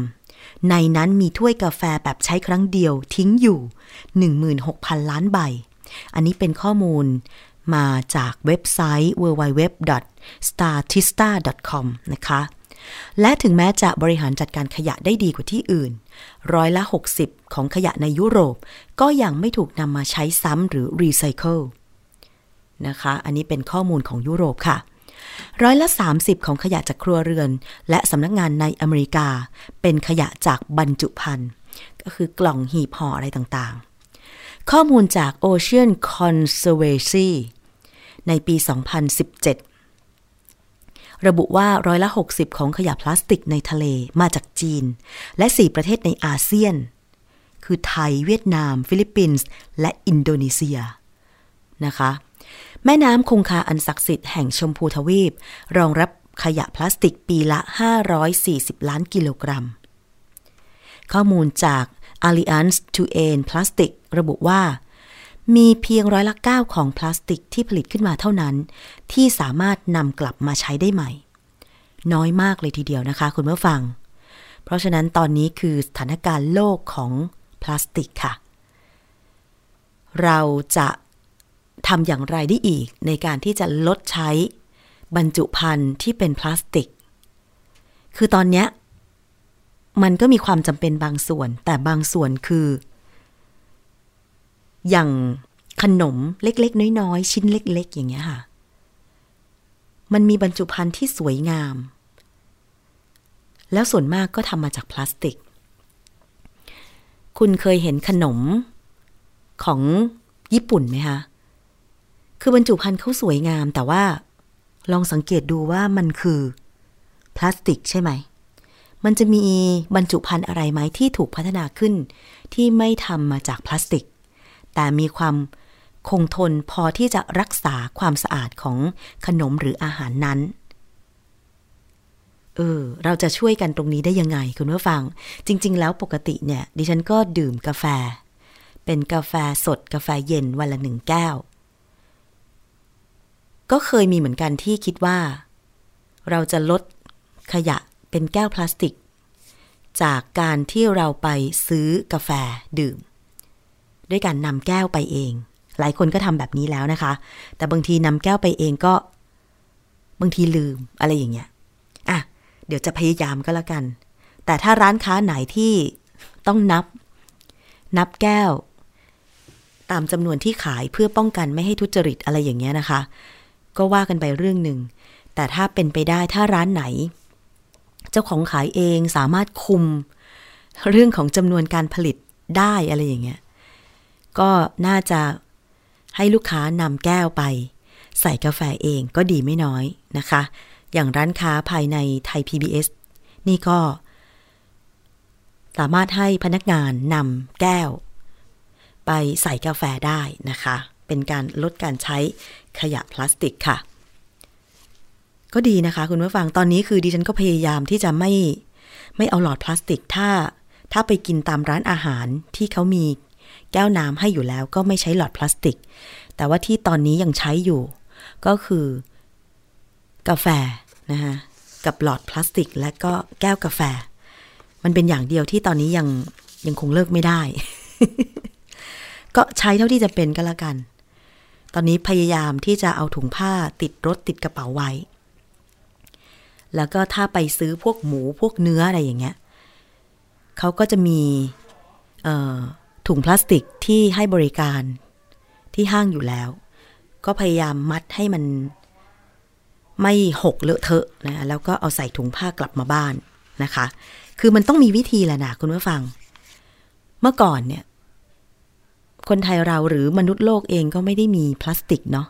ในนั้นมีถ้วยกาแฟแบบใช้ครั้งเดียวทิ้งอยู่ 16,000 ล้านใบ อันนี้เป็นข้อมูลมาจากเว็บไซต์ www.statista.com นะคะ และถึงแม้จะบริหารจัดการขยะได้ดีกว่าที่อื่น ร้อยละ 60 ของขยะในยุโรป ก็ยังไม่ถูกนำมาใช้ซ้ำหรือรีไซเคิลนะคะ อันนี้เป็นข้อมูลของยุโรปค่ะ ร้อยละ 30 ของขยะจากครัวเรือน และสำนักงานในอเมริกา เป็นขยะจากบรรจุภัณฑ์ก็คือกล่องหีบห่ออะไรต่างๆ ข้อมูลจาก Ocean Conservancy ในปี 2017 ระบุว่าร้อยละ 60 ของขยะพลาสติกในทะเลมาจากจีน และ 4 ประเทศในอาเซียน คือไทย เวียดนาม ฟิลิปปินส์ และอินโดนีเซียนะคะ แม่น้ำคงคาอันศักดิ์สิทธิ์แห่งชมพูทวีป รองรับขยะพลาสติกปีละ 540 ล้านกิโลกรัม ข้อมูลจาก Alliance to End Plastic ระบุว่า มีเพียงร้อยละ 9 ของพลาสติกที่ผลิตขึ้นมาเท่านั้น ที่สามารถนำกลับมาใช้ได้ใหม่ น้อยมากเลยทีเดียวนะคะคุณผู้ฟัง เพราะฉะนั้นตอนนี้คือสถานการณ์โลกของพลาสติกค่ะ เราจะ ทำอย่างไรได้อีกในการที่จะลดใช้บรรจุภัณฑ์ที่เป็นพลาสติก คือตอนนี้มันก็มีความจำเป็นบางส่วน แต่บางส่วนคือ อย่างขนมเล็กๆ น้อยๆ ชิ้นเล็ก ๆ อย่างเงี้ยค่ะ มันมีบรรจุภัณฑ์ที่สวยงาม แล้วส่วนมากก็ทำมาจากพลาสติก คุณเคยเห็นขนมของญี่ปุ่นไหมคะ คือบรรจุภัณฑ์เขาสวยงาม แต่ว่า ลองสังเกตดูว่ามันคือ พลาสติกใช่ไหม มันจะมีบรรจุภัณฑ์อะไรไหมที่ถูกพัฒนาขึ้น ที่ไม่ทำมาจากพลาสติก แต่มีความคงทนพอที่จะรักษาความสะอาดของขนมหรืออาหารนั้น เออ เราจะช่วยกันตรงนี้ได้ยังไงคุณผู้ฟัง จริง ๆ แล้วปกติเนี่ย ดิฉันก็ดื่มกาแฟ เป็นกาแฟสดกาแฟเย็นวันละหนึ่งแก้ว ก็เคยมีเหมือนกันที่คิดว่า เราจะลดขยะเป็นแก้วพลาสติก จากการที่เราไปซื้อกาแฟดื่ม ด้วยการนำแก้วไปเอง หลายคนก็ทำแบบนี้แล้วนะคะ แต่บางทีนำแก้วไปเองก็ บางทีลืมอะไรอย่างเงี้ยอะเดี๋ยวจะพยายามก็แล้วกัน แต่ถ้าร้านค้าไหนที่ต้องนับ นับแก้ว ตามจำนวนที่ขายเพื่อป้องกันไม่ให้ทุจริตอะไรอย่างเงี้ยนะคะ ก็ว่ากันไปเรื่องหนึ่ง แต่ถ้าเป็นไปได้ถ้าร้านไหน เจ้าของขายเองสามารถคุม เรื่องของจำนวนการผลิตได้อะไรอย่างเงี้ย ก็น่าจะให้ลูกค้านำแก้วไป ใส่กาแฟเองก็ดีไม่น้อยนะคะ อย่างร้านค้าภายในไทย PBS นี่ก็ สามารถให้พนักงานนำแก้ว ไปใส่กาแฟได้นะคะ เป็นการลดการใช้ ขยะพลาสติกค่ะ ก็ดีนะคะ คุณผู้ฟังตอนนี้คือดิฉันก็พยายามที่จะไม่ไม่เอาหลอดพลาสติกถ้า ถ้าไปกินตามร้านอาหารที่เขามีแก้วน้ำให้อยู่แล้วก็ไม่ใช้หลอดพลาสติก แต่ว่าที่ตอนนี้ยังใช้อยู่ ก็คือกาแฟนะคะกับหลอดพลาสติก และก็แก้วกาแฟ มันเป็นอย่างเดียวที่ตอนนี้ยังยังคงเลิกไม่ได้ ก็ใช้เท่าที่จะเป็นก็แล้วกัน ตอนนี้พยายามที่จะเอาถุงผ้าติดรถติดกระเป๋าไว้ แล้วก็ถ้าไปซื้อพวกหมูพวกเนื้ออะไรอย่างเงี้ยเขาก็จะมีถุงพลาสติกที่ให้บริการที่ห้างอยู่แล้ว ก็พยายามมัดให้มันไม่หกเลอะเทอะนะแล้วก็เอาใส่ถุงผ้ากลับมาบ้านนะคะ คือมันต้องมีวิธีแหละนะคุณผู้ฟัง เมื่อก่อนเนี่ย คนไทยเราหรือมนุษย์โลกเองก็ไม่ได้มีพลาสติกเนาะ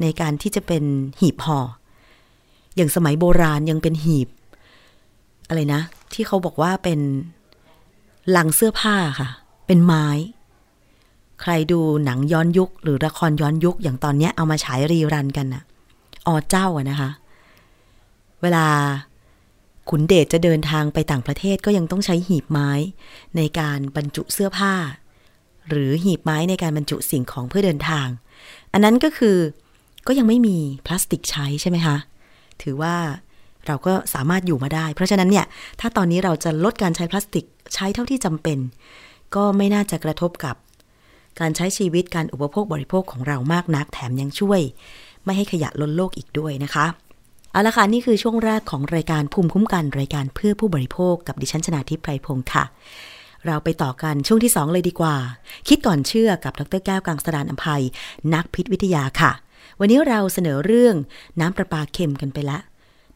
ในการที่จะเป็นหีบห่อ อย่างสมัยโบราณยังเป็นหีบ อะไรนะ ที่เขาบอกว่าเป็นลังเสื้อผ้าค่ะ เป็นไม้ ใครดูหนังย้อนยุค หรือละครย้อนยุค อย่างตอนนี้เอามาฉายรีรันกันน่ะอเจ้าอะนะคะ เวลาขุนเดชจะเดินทางไปต่างประเทศก็ยังต้องใช้หีบไม้ ในการบรรจุเสื้อผ้า หรือหีบไม้ในการบรรจุสิ่งของเพื่อเดินทาง อันนั้นก็คือก็ยังไม่มีพลาสติกใช้ใช่ไหมคะ ถือว่าเราก็สามารถอยู่มาได้ เพราะฉะนั้นเนี่ย ถ้าตอนนี้เราจะลดการใช้พลาสติกใช้เท่าที่จำเป็น ก็ไม่น่าจะกระทบกับ การใช้ชีวิตการอุปโภคบริโภคของเรามากนัก แถมยังช่วย ไม่ให้ขยะล้นโลกอีกด้วยนะคะ เอาละค่ะ นี่คือช่วงแรกของรายการภูมิคุ้มกันรายการเพื่อผู้บริโภคกับดิฉันชนาทิพไพรพงศ์ค่ะ เราไปต่อกันช่วงที่ 2 เลยดีกว่า คิดก่อนเชื่อกับดรแก้วกังสดานอภัย นักพิษวิทยาค่ะ วันนี้เราเสนอเรื่องน้ำประปาเค็มกันไปแล้ว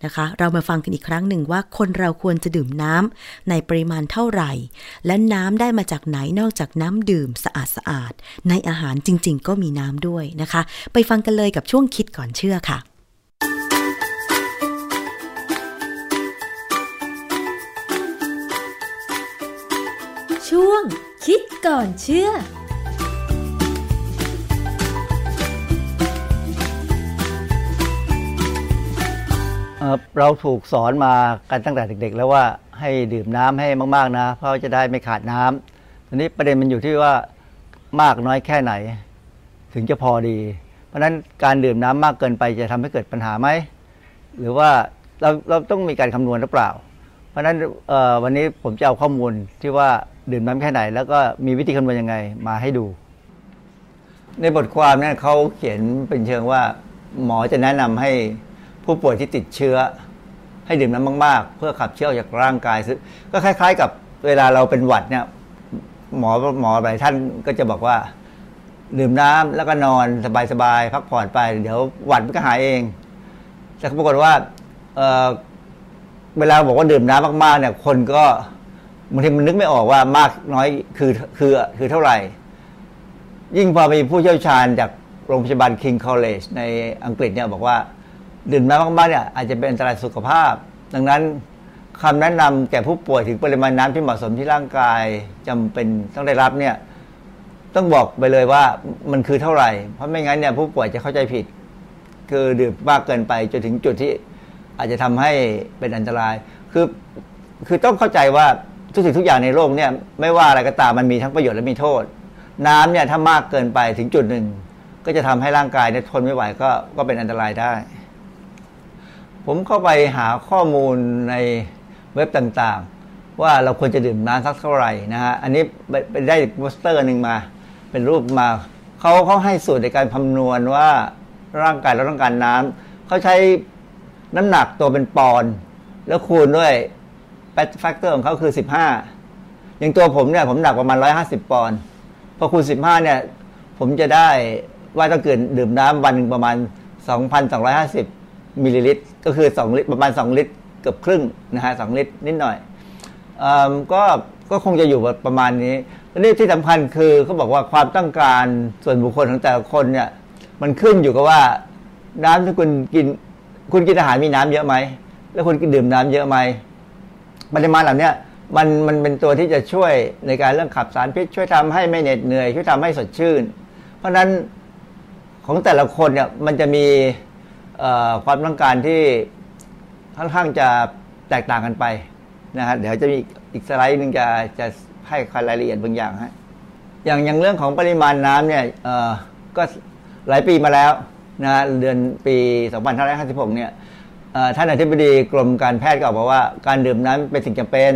นะคะ เรามาฟังกันอีกครั้งหนึ่งว่าคนเราควรจะดื่มน้ำในปริมาณเท่าไหร่ และน้ำได้มาจากไหนนอกจากน้ำดื่มสะอาดสะอาดในอาหารจริง ๆ ก็มีน้ำด้วยนะคะ ไปฟังกันเลยกับช่วงคิดก่อนเชื่อค่ะ ช่วง คิดก่อนเชื่อเราถูกสอนมากันตั้งแต่เด็ก ๆ แล้วว่าให้ดื่มน้ำให้มากๆนะ เพราะจะได้ไม่ขาดน้ำทีนี้ประเด็นมันอยู่ที่ว่ามากน้อยแค่ไหน ถึงจะพอดี เพราะฉะนั้นการดื่มน้ำมากเกินไปจะทำให้เกิดปัญหาไหมหรือว่าเราเราต้องมีการคำนวณหรือเปล่า ราะฉะนั้นวันนี้ผมจะเอาข้อมูลที่ว่าดื่มน้ำแค่ไหน แล้วก็มีวิธีคำนวณยังไงมาให้ดู ในบทความนั้นเขาเขียนเป็นเชิงว่า หมอจะแนะนำให้ผู้ป่วยที่ติดเชื้อ ให้ดื่มน้ำมากๆ เพื่อขับเชื้อออกจากร่างกายก็คล้าย ๆ กับเวลาเราเป็นหวัดเนี่ยหมอหมอหลายท่านก็จะบอกว่าดื่มน้ำแล้วก็นอนสบายๆพักผ่อนไป เดี๋ยวหวัดมันก็หายเอง แต่ปรากฏว่า เวลาบอกว่าดื่มน้ำมากๆเนี่ย คนก็บางทีมันนึกไม่ออกว่ามากน้อยคือคือคือเท่าไหร่ ยิ่งพอมีผู้เชี่ยวชาญจากโรงพยาบาล King College ในอังกฤษเนี่ยบอกว่าดื่มน้ำมากๆเนี่ยอาจจะเป็นอันตรายสุขภาพ ดังนั้นคำแนะนำแก่ผู้ป่วยถึงปริมาณน้ำที่เหมาะสมที่ร่างกายจำเป็นต้องได้รับเนี่ย ต้องบอกไปเลยว่ามันคือเท่าไหร่ เพราะไม่งั้นเนี่ยผู้ป่วยจะเข้าใจผิด คือดื่มมากเกินไปจนถึงจุดที่ อาจจะทำให้เป็นอันตราย คือคือต้องเข้าใจว่าทุกสิ่งทุกอย่างในโลกเนี่ยไม่ว่าอะไรก็ตามมันมีทั้งประโยชน์และมีโทษ น้ำเนี่ยถ้ามากเกินไปถึงจุดหนึ่ง ก็จะทำให้ร่างกายเนี่ยทนไม่ไหวก็ก็เป็นอันตรายได้ ผมเข้าไปหาข้อมูลในเว็บต่างๆ ว่าเราควรจะดื่มน้ำสักเท่าไหร่นะฮะอันนี้ไปได้โปสเตอร์หนึ่งมา เป็นรูปมาเขาเขาให้สูตรในการคำนวณว่าร่างกายเราต้องการน้ำเขาใช้ น้ำหนักตัวเป็นปอนด์แล้วคูณด้วย factor ของเขาคือ 15 อย่างตัวผมเนี่ย ผมหนักประมาณ 150 ปอนด์พอคูณ 15 เนี่ย ผมจะได้ว่าต้องเกินดื่มน้ำวันหนึ่งประมาณ 2,250 มิลลิลิตร ก็คือ 2 ลิตรประมาณ 2 ลิตร เกือบครึ่งนะฮะ 2 ลิตรนิดหน่อยเออก็ก็คงจะอยู่ประมาณนี้และนี่ที่สำคัญคือเขาบอกว่าความต้องการส่วนบุคคลของแต่ละคนเนี่ย มันขึ้นอยู่กับว่าน้ำที่คุณกิน คุณกินอาหารมีน้ำเยอะไหม แล้วคุณดื่มน้ำเยอะไหมปริมาณเหล่านี้มันมันเป็นตัวที่จะช่วยในการเรื่องขับสารพิษ ช่วยทำให้ไม่เหน็ดเหนื่อย ช่วยทำให้สดชื่น เพราะฉะนั้นของแต่ละคนเนี่ยมันจะมีความต้องการที่ค่อนข้างจะแตกต่างกันไปนะฮะเดี๋ยวจะมีอีกสไลด์หนึ่งจะจะให้รายละเอียดบางอย่างฮะอย่างอย่างเรื่องของปริมาณน้ำเนี่ยก็หลายปีมาแล้ว นะเดือนปี2556เนี่ยท่านอธิบดีกรมการแพทย์ก็บอกว่าการดื่มน้ำเป็นสิ่งจำเป็น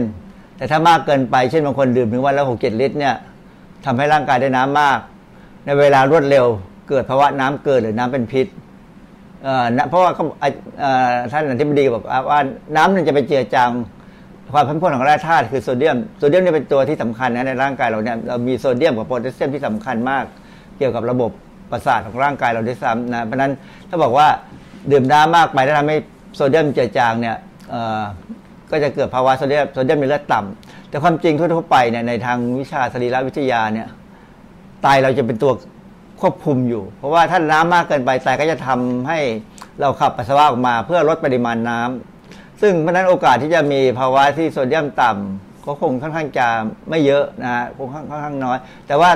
แต่ถ้ามากเกินไปเช่นบางคนดื่มถึงวันละหกเจ็ดลิตรเนี่ยทำให้ร่างกายได้น้ำมาก ในเวลารวดเร็วเกิดภาวะน้ำเกินหรือน้ำเป็นพิษเพราะว่าท่านอธิบดีบอกว่าน้ำมันจะไปเจือจางความพันพนของแร่ธาตุคือโซเดียมโซเดียมนี่เป็นตัวที่สำคัญนะในร่างกายเราเนี่ยเรามีโซเดียมกับโพแทสเซียมที่สำคัญมาก เกี่ยวกับระบบ ประสาทของร่างกายเราด้วยซ้ำนะเพราะนั้นถ้าบอกว่าดื่มน้ำมากไปแล้วทำให้โซเดียมเจือจางเนี่ยก็จะเกิดภาวะโซเดียมโซเดียมในเลือดต่ำแต่ความจริงทั่วไปเนี่ยในทางวิชาสรีรวิทยาเนี่ยไตเราจะเป็นตัวควบคุมอยู่ เพราะว่าถ้าน้ำมากเกินไปไตก็จะทำให้เราขับปัสสาวะออกมาเพื่อลดปริมาณน้ำซึ่งเพราะนั้นโอกาสที่จะมีภาวะที่โซเดียมต่ำก็คงค่อนข้างจะไม่เยอะนะฮะคงค่อนข้างน้อย แต่ว่า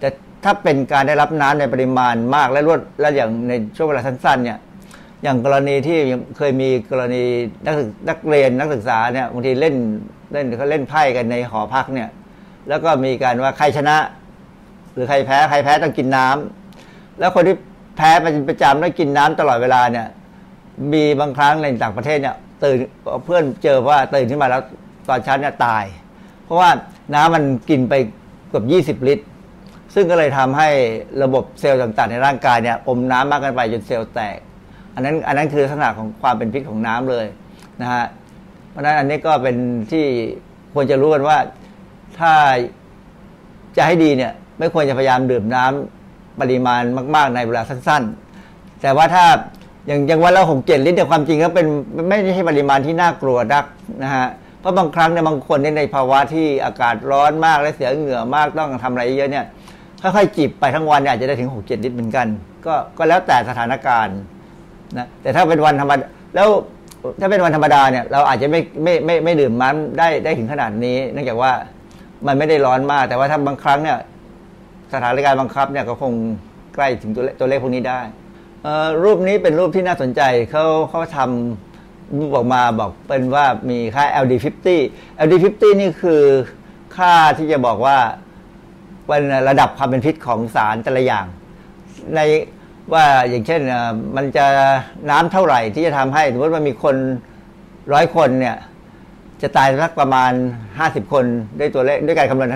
แต่ ถ้าเป็นการได้รับน้ำในปริมาณมากและรวดและอย่างในช่วงเวลาสั้นๆเนี่ยอย่างกรณีที่เคยมีกรณีนักนักเรียนนักศึกษาเนี่ยบางทีเล่นเล่นเขาเล่นไพ่กันในหอพักเนี่ย แล้วก็มีการว่าใครชนะ หรือใครแพ้ใครแพ้ต้องกินน้ำแล้วคนที่แพ้เป็นประจำต้องกินน้ำตลอดเวลาเนี่ย มีบางครั้งในต่างประเทศเนี่ยตื่นเพื่อนเจอว่าตื่นขึ้นมาแล้วตอนเช้าเนี่ยตาย เพราะว่าน้ำมันกินไปเกือบ20 ลิตร ซึ่งก็เลยทำให้ระบบเซลล์ต่างๆ ในร่างกายเนี่ยอมน้ำมากเกินไปจนเซลล์แตก อันนั้นอันนั้นคือลักษณะของความเป็นพิษของน้ำเลยนะฮะเพราะฉะนั้นอันนี้ก็เป็นที่ควรจะรู้กันว่าถ้าจะให้ดีเนี่ยไม่ควรจะพยายามดื่มน้ำปริมาณมาก ๆ ในเวลาสั้น ๆ แต่ว่าถ้าอย่างอย่างวันละหกเจ็ดลิตรแต่ความจริงก็เป็นไม่ใช่ปริมาณที่น่ากลัวดักนะฮะเพราะบางครั้งเนี่ยบางคนในภาวะที่อากาศร้อนมากและเสียเหงื่อมากต้องทำอะไรเยอะเนี่ย ค่อยๆจิบไปทั้งวันเนี่ยอาจจะได้ถึงหกเจ็ดลิตรเหมือนกัน ก็ก็แล้วแต่สถานการณ์นะแต่ถ้าเป็นวันธรรมดาแล้วถ้าเป็นวันธรรมดาเนี่ยเราอาจจะไม่ไม่ไม่ไม่ดื่มมันได้ได้ถึงขนาดนี้ เนื่องจากว่ามันไม่ได้ร้อนมาก แต่ว่าถ้าบางครั้งเนี่ยสถานการณ์บังคับเนี่ยก็คงใกล้ถึงตัวตัวเลขพวกนี้ได้รูปนี้เป็นรูปที่น่าสนใจเขาเขาทำรูปออกมาบอกเป็นว่ามีค่า LD50 LD50 นี่คือค่าที่จะบอกว่า เป็นระดับความเป็นพิษของสารแต่ละอย่าง ในว่าอย่างเช่นมันจะน้ำเท่าไหร่ที่จะทำให้สมมติว่ามีคนร้อยคนเนี่ยจะตายสักประมาณ 50 คนด้วยตัวเลขด้วยการคำนวณ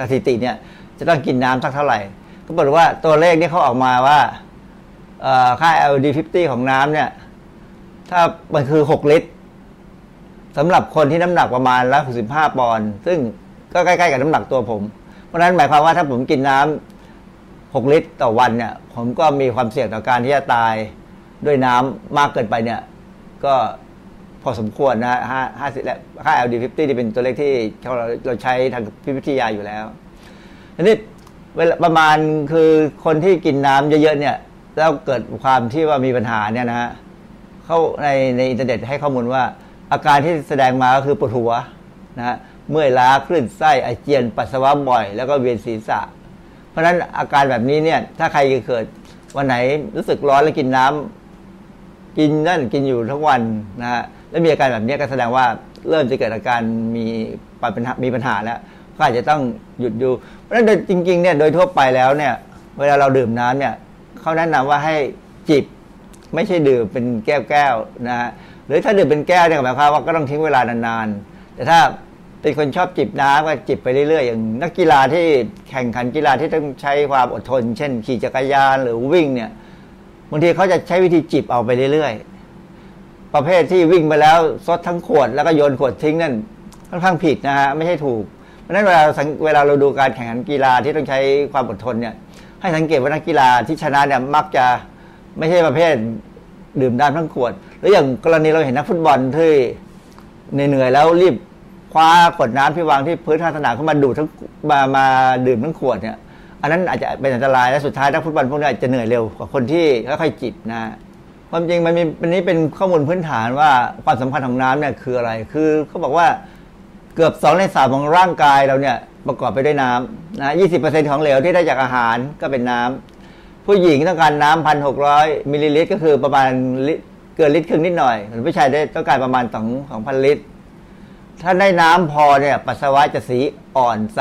สถิติเนี่ยจะต้องกินน้ำสักเท่าไหร่ ก็บอกว่าตัวเลขนี่เขาออกมาว่าค่า LD50 ของน้ำเนี่ยถ้ามันคือ 6 ลิตรสำหรับคนที่น้ำหนักประมาณละ65ปอนด์ซึ่งก็ใกล้ ๆ กับน้ำหนักตัวผม ราะฉะนั้นหมายความว่าถ้าผมกินน้ำ6ลิตรต่อวันเนี่ย ผมก็มีความเสี่ยงต่อการที่จะตายด้วยน้ำมากเกินไปเนี่ย ก็พอสมควรนะห้าห้าสิบและค่า LD50 ที่เป็นตัวเลขที่เราเราใช้ทางพิพิธยาอยู่แล้วอันนี้เวลาประมาณคือคนที่กินน้ำเยอะๆเนี่ย แล้วเกิดความที่ว่ามีปัญหาเนี่ยนะฮะเขาในในอินเทอร์เน็ตให้ข้อมูลว่า อาการที่แสดงมาก็คือปวดหัวนะฮะ เมื่อยล้าคลื่นไส้อาเจียนปัสสาวะบ่อย แล้วก็เวียนศีรษะ เพราะฉะนั้นอาการแบบนี้เนี่ยถ้าใครเกิดวันไหนรู้สึกร้อนแล้วกินน้ำกินนั่นกินอยู่ทั้งวันนะฮะแล้วมีอาการแบบนี้ก็แสดงว่าเริ่มจะเกิดอาการมีปัญหามีปัญหาแล้วก็อาจจะต้องหยุดดูเพราะฉะนั้นจริงๆเนี่ยโดยทั่วไปแล้วเนี่ย เวลาเราดื่มน้ำเนี่ยเขาแนะนำว่าให้จิบไม่ใช่ดื่มเป็นแก้วๆนะฮะหรือถ้าดื่มเป็นแก้วเนี่ยหมายความว่าก็ต้องทิ้งเวลานานๆแต่ถ้า เป็นคนชอบจิบน้ำก็จิบไปเรื่อยๆอย่างนักกีฬาที่แข่งขันกีฬาที่ต้องใช้ความอดทน เช่น ขี่จักรยานหรือวิ่งเนี่ยบางทีเขาจะใช้วิธีจิบเอาไปเรื่อยๆ ประเภทที่วิ่งไปแล้วซดทั้งขวดแล้วก็โยนขวดทิ้งนั่นค่อนข้างผิดนะฮะไม่ใช่ถูก เพราะฉะนั้นเวลาเวลาเราดูการแข่งขันกีฬาที่ต้องใช้ความอดทนเนี่ยให้สังเกตว่านักกีฬาที่ชนะเนี่ยมักจะไม่ใช่ประเภทดื่มน้ำทั้งขวด หรืออย่างกรณีเราเห็นนักฟุตบอลที่เหนื่อยๆแล้วรีบ คว้าขวดน้ำที่วางที่พื้นท่าสนามเข้ามาดูดทั้งมามาดื่มทั้งขวดเนี่ย อันนั้นอาจจะเป็นอันตรายและสุดท้ายนักฟุตบอลพวกนี้อาจจะเหนื่อยเร็วกว่าคนที่ค่อยๆจิบนะความจริงมันมีอันนี้เป็นข้อมูลพื้นฐานว่าความสำคัญของน้ำเนี่ยคืออะไร คือเขาบอกว่าเกือบสองในสามของร่างกายเราเนี่ยประกอบไปด้วยน้ำนะยี่สิบเปอร์เซ็นของเหลวที่ได้จากอาหารก็เป็นน้ำผู้หญิงต้องการน้ำพันหกร้อยมิลลิลิตรก็คือประมาณเกินลิตรครึ่งนิดหน่อยส่วนผู้ชายได้ต้องการประมาณสองสองพันลิตร ถ้าได้น้ำพอเนี่ยปัสสาวะจะสีอ่อนใส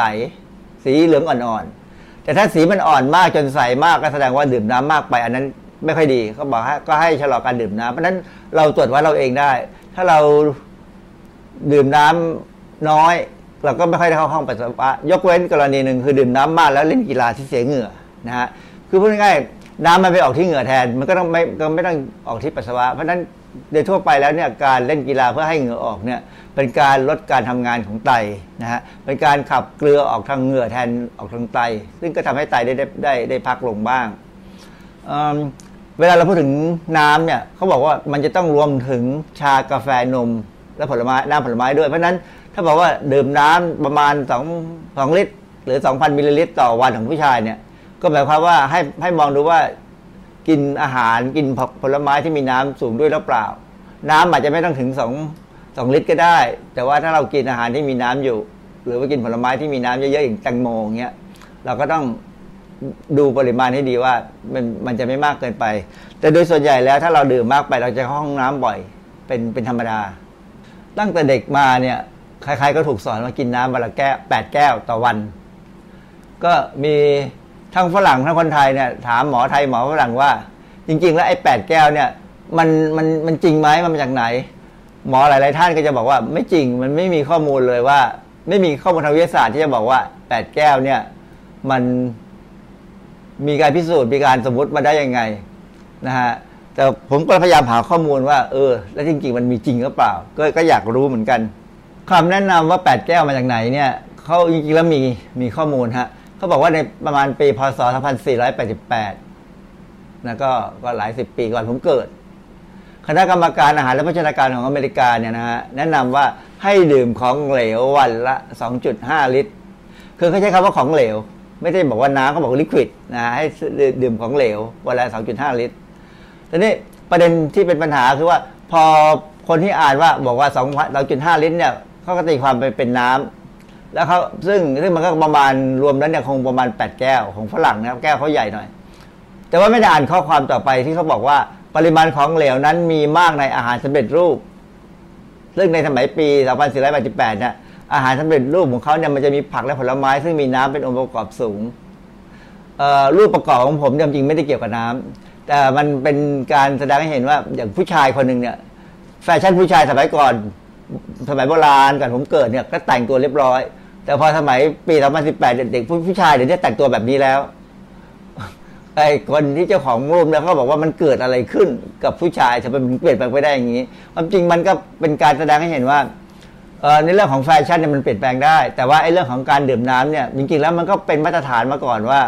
สีเหลืองอ่อนๆแต่ถ้าสีมันอ่อนมากจนใสมากก็แสดงว่าดื่มน้ำมากไป อันนั้นไม่ค่อยดีเขาบอกก็ให้ชะลอการดื่มน้ำเพราะนั้นเราตรวจวัดเราเองได้ ถ้าเราดื่มน้ำน้อย เราก็ไม่ค่อยได้เข้าห้องปัสสาวะ ยกเว้นกรณีหนึ่งคือดื่มน้ำมากแล้วเล่นกีฬาที่เสียเหงื่อนะฮะคือพูดง่ายๆน้ำมันไปออกที่เหงื่อแทน มันก็ต้องไม่ก็ไม่ต้องออกที่ปัสสาวะ เพราะฉะนั้นโดยทั่วไปแล้วเนี่ยการเล่นกีฬาเพื่อให้เหงื่อออกเนี่ย เป็นการลดการทำงานของไตนะฮะเป็นการขับเกลือออกทางเหงื่อแทนออกทางไต ซึ่งก็ทำให้ไตได้ได้ได้ได้พักลงบ้างเวลาเราพูดถึงน้ำเนี่ยเขาบอกว่ามันจะต้องรวมถึงชากาแฟนม และผลไม้น้ำผลไม้ด้วย เพราะฉะนั้นถ้าบอกว่าดื่มน้ำประมาณ2 2ลิตร หรือ 2,000มิลลิลิตรต่อวันของผู้ชายเนี่ยก็หมายความว่าให้ให้มองดูว่ากินอาหารกินผลไม้ที่มีน้ำสูงด้วยหรือเปล่า น้ำอาจจะไม่ต้องถึงสอง สองลิตรก็ได้ แต่ว่าถ้าเรากินอาหารที่มีน้ำอยู่ หรือว่ากินผลไม้ที่มีน้ำเยอะๆอย่างแตงโมเงี้ยเราก็ต้องดูปริมาณให้ดีว่ามันมันจะไม่มากเกินไป แต่โดยส่วนใหญ่แล้วถ้าเราดื่มมากไปเราจะห้องน้ำบ่อยเป็นเป็นธรรมดา ตั้งแต่เด็กมาเนี่ยใครๆก็ถูกสอนว่ากินน้ำวันละแก้วแปดแก้วต่อวัน ก็มีทั้งฝรั่งทั้งคนไทยเนี่ยถามหมอไทยหมอฝรั่งว่า จริง ๆ แล้วไอ้แปดแก้วเนี่ยมันมันมันจริงไหมมันมาจากไหน หมอหลาย ๆ ท่านก็จะบอกว่าไม่จริงมันไม่มีข้อมูลเลยว่า ไม่มีข้อมูลทางวิทยาศาสตร์ที่จะบอกว่าแปดแก้วเนี่ย มันมีการพิสูจน์มีการสมมติมาได้ยังไงนะฮะแต่ผมก็พยายามหาข้อมูลว่า เออ แล้วจริง ๆ มันมีจริงหรือเปล่า ก็ก็อยากรู้เหมือนกันคำแนะนำว่าแปดแก้วมาจากไหนเนี่ยเขาจริง ๆ แล้วมีมีข้อมูลฮะเขาบอกว่าในประมาณปีพศ 2488นะก็ก็หลายสิบปีก่อนผมเกิด คณะกรรมการอาหารและพัฒนาการของอเมริกาเนี่ยนะฮะแนะนำว่าให้ดื่มของเหลววันละ 2.5 ลิตร คือเขาใช้คำว่าของเหลว ไม่ได้บอกว่าน้ำเขาบอกลิควิดนะให้ดื่มของเหลววันละ 2.5 ลิตรทีนี้ประเด็นที่เป็นปัญหาคือว่าพอคนที่อ่านว่าบอกว่า2.5 ลิตรเนี่ยเขาก็ตีความไปเป็นน้ำแล้วเขาซึ่งซึ่งมันก็ประมาณรวมแล้วเนี่ยคงประมาณแปดแก้วของฝรั่งนะครับแก้วเขาใหญ่หน่อย แต่ว่าไม่ได้อ่านข้อความต่อไปที่เขาบอกว่า ปริมาณของเหลวนั้นมีมากในอาหารสำเร็จรูป ซึ่งในสมัยปี 2488นี่ยอาหารสำเร็จรูปของเขาเนี่ยมันจะมีผักและผลไม้ ซึ่งมีน้ำเป็นองค์ประกอบสูงรูปประกอบของผมจริงๆไม่ได้เกี่ยวกับน้ำแต่มันเป็นการแสดงให้เห็นว่าอย่างผู้ชายคนหนึ่งเนี่ยแฟชั่นผู้ชายสมัยก่อน สมัยโบราณก่อนผมเกิดเนี่ยก็แต่งตัวเรียบร้อย แต่พอสมัยปี 2018 เด็กผู้ชายเดี๋ยวนี้แต่งตัวแบบนี้แล้ว ไอ้คนที่เจ้าของรูปเนี่ยเขาบอกว่ามันเกิดอะไรขึ้นกับผู้ชายทำไมมันเปลี่ยนแปลงไปได้อย่างนี้ ความจริงมันก็เป็นการแสดงให้เห็นว่าในเรื่องของแฟชั่นเนี่ยมันเปลี่ยนแปลงได้ แต่ว่าไอ้เรื่องของการดื่มน้ำเนี่ยจริงๆแล้วมันก็เป็นมาตรฐานมาก่อนว่า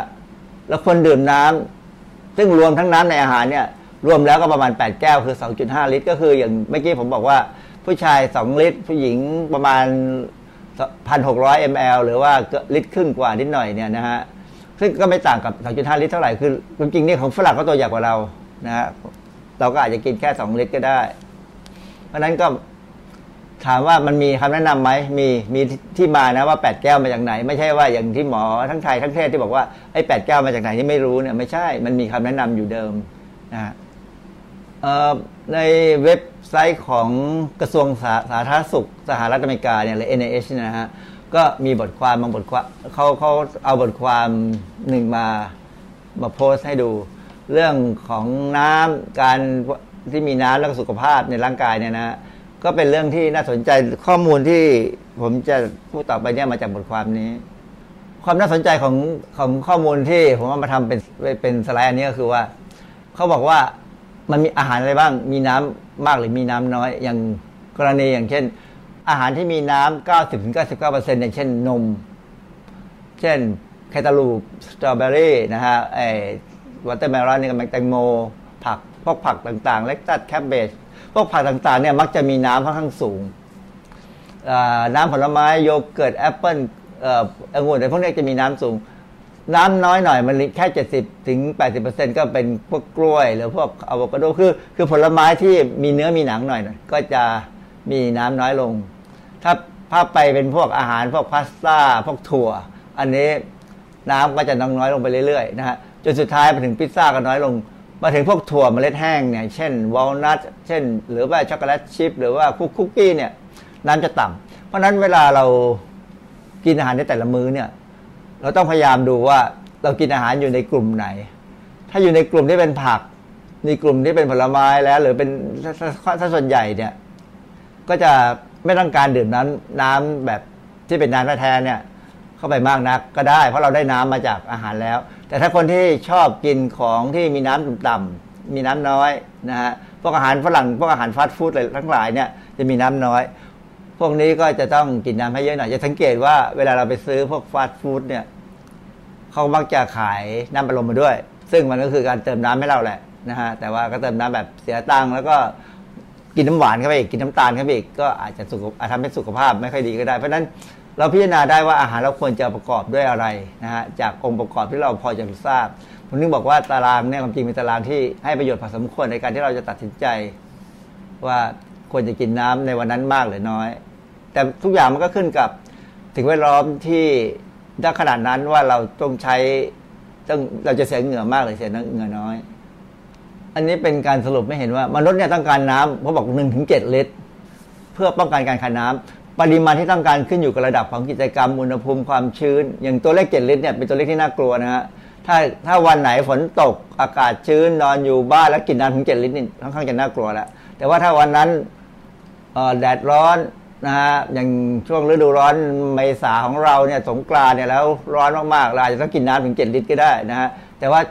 เราควรดื่มน้ำซึ่งรวมทั้งน้ำในอาหารเนี่ย รวมแล้วก็ประมาณ 8 แก้วคือ 2.5 ลิตร ก็คืออย่างเมื่อกี้ผมบอกว่า ผู้ชาย 2 ลิตร ผู้หญิงประมาณพันหกร้อยมลหรือว่าลิตรครึ่งกว่านิดหน่อยเนี่ยนะฮะ ซึ่งก็ไม่ต่างกับสองจุดห้าลิตรเท่าไหร่ คือจริงๆนี่ของฝรั่งก็ตัวใหญ่กว่าเรา นะฮะ เราก็อาจจะกินแค่สองลิตรก็ได้ เพราะนั้นก็ถามว่ามันมีคำแนะนํำไหมมีมีที่มานะว่าแปดแก้วมาจากไหน ไม่ใช่ว่าอย่างที่หมอทั้งไทยทั้งเทศที่บอกว่าไอ้แปดแก้วมาจากไหนที่ไม่รู้เนี่ยไม่ใช่ มันมีคำแนะนำอยู่เดิมนะฮะในเว็บไซต์ของกระทรวงสาสาธารณสุขสหรัฐอเมริกาเนี่ยหรือ NIH นะฮะ ก็มีบทความบางบทความเขาเขาเอาบทความหนึ่งมามาโพสให้ดู เรื่องของน้ำการที่มีน้ำแล้วก็สุขภาพในร่างกายเนี่ยนะก็เป็นเรื่องที่น่าสนใจข้อมูลที่ผมจะพูดต่อไปเนี่ยมาจากบทความนี้ ความน่าสนใจของของข้อมูลที่ผมเอามาทำเป็นเป็นสไลด์อันนี้ก็คือว่าเขาบอกว่ามันมีอาหารอะไรบ้าง มีน้ำมากหรือมีน้ำน้อย อย่างกรณีอย่างเช่น อาหารที่มีน้ำ90-99%อย่างเช่นนม เช่น cantaloupe สตรอเบอรี่นะฮะไอ้ watermelon นี่ก็แตงโม ผักพวกผักต่างๆ lettuce cabbage พวกผักต่างๆเนี่ยมักจะมีน้ำค่อนข้างสูง น้ำผลไม้โยเกิร์ตแอปเปิ้ลองุ่นอะไรพวกนี้จะมีน้ำสูง น้ำน้อยหน่อยมันแค่เจ็ดสิบถึงแปดสิบเปอร์เซ็นก็เป็นพวกกล้วย หรือพวกอะโวคาโดคือคือผลไม้ที่มีเนื้อมีหนังหน่อยก็จะมีน้ำน้อยลง ถ้าถ้าไปเป็นพวกอาหารพวกพาสต้าพวกถั่ว อันนี้น้ำก็จะน้อยลงไปเรื่อยๆนะฮะจนสุดท้ายไปถึงพิซซ่าก็น้อยลง มาถึงพวกถั่วเมล็ดแห้งเนี่ยเช่นวอลนัทเช่น หรือว่าช็อกโกแลตชิพหรือว่าคุกคุกกี้เนี่ยน้ำจะต่ำเพราะนั้นเวลาเรากินอาหารในแต่ละมื้อเนี่ยเราต้องพยายามดูว่าเรากินอาหารอยู่ในกลุ่มไหน ถ้าอยู่ในกลุ่มที่เป็นผักในกลุ่มที่เป็นผลไม้แล้ว หรือเป็นถ้าส่วนใหญ่เนี่ยก็จะไม่ต้องการดื่มน้ำน้ำแบบที่เป็นน้ำแท้เนี่ย เข้าไปมากนักก็ได้ เพราะเราได้น้ำมาจากอาหารแล้ว แต่ถ้าคนที่ชอบกินของที่มีน้ำต่ำๆมีน้ำน้อยนะฮะพวกอาหารฝรั่งพวกอาหารฟาสต์ฟู้ดอะไรทั้งหลายเนี่ยจะมีน้ำน้อย พวกนี้ก็จะต้องกินน้ำให้เยอะหน่อยจะสังเกตว่าเวลาเราไปซื้อพวกฟาสต์ฟู้ดเนี่ยเขามักจะขายน้ำปลาลมมาด้วย ซึ่งมันก็คือการเติมน้ำให้เราแหละนะฮะแต่ว่าก็เติมน้ำแบบเสียตังค์แล้วก็ กินน้ำหวานเข้าไปอีกกินน้ำตาลเข้าไปอีกก็อาจจะสุขอาจทำให้สุขภาพไม่ค่อยดีก็ได้ เพราะฉะนั้นเราพิจารณาได้ว่าอาหารเราควรจะประกอบด้วยอะไรนะฮะจากองค์ประกอบที่เราพอจะทราบผมนึกบอกว่าตารางเนี่ยความจริงเป็นตารางที่ให้ประโยชน์พอสมควรในการที่เราจะตัดสินใจ ว่าควรจะกินน้ำในวันนั้นมากหรือน้อย แต่ทุกอย่างมันก็ขึ้นกับถึงแวดล้อมที่ถ้าขนาดนั้นว่าเราต้องใช้ต้องเราจะเสียเหงื่อมากหรือเสียเหงื่อน้อย อันนี้เป็นการสรุปไม่เห็นว่ามนุษย์เนี่ยต้องการน้ำเขาบอกหนึ่งถึงเจ็ดลิตร เพื่อป้องกันการขาดน้ำปริมาณที่ต้องการขึ้นอยู่กับระดับของกิจกรรมอุณหภูมิความชื้น อย่างตัวเลขเจ็ดลิตรเนี่ยเป็นตัวเลขที่น่ากลัวนะฮะถ้าถ้าวันไหนฝนตกอากาศชื้นนอนอยู่บ้านแล้วกินน้ำถึงเจ็ดลิตรนี่ค่อนข้างจะน่ากลัวแล้วแต่ว่าถ้าวันนั้นแดดร้อนนะฮะอย่างช่วงฤดูร้อนเมษาของเราเนี่ยสงกรานเนี่ยแล้วร้อนมากๆเราอาจจะต้องกินน้ำถึงเจ็ดลิตรก็ได้นะฮะแต่ว่า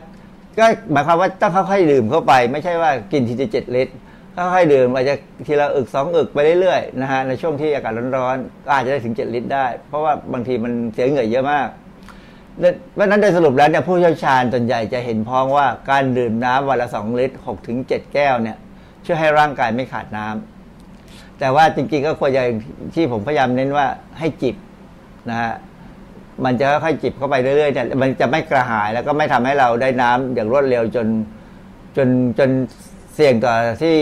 ก็หมายความว่าต้องค่อยๆดื่มเข้าไป ไม่ใช่ว่ากินทีละเจ็ดลิตรค่อยๆดื่มอาจจะทีละอึกสองอึกไปเรื่อยๆนะฮะในช่วงที่อากาศร้อนๆอาจจะได้ถึงเจ็ดลิตรได้ เพราะว่าบางทีมันเสียเหงื่อเยอะมากเพราะนั้นโดยสรุปแล้วเนี่ยผู้เชี่ยวชาญส่วนใหญ่จะเห็นพ้องว่าการดื่มน้ำวันละสองลิตรหกถึงเจ็ดแก้วเนี่ยช่วยให้ร่างกายไม่ขาดน้ำแต่ว่าจริงๆก็ควรจะที่ผมพยายามเน้นว่าให้จิบนะฮะ มันจะค่อยๆจิบเข้าไปเรื่อยๆเนี่ยมันจะไม่กระหายแล้วก็ไม่ทำให้เราได้น้ำอย่างรวดเร็วจนจนจนเสี่ยงต่อที่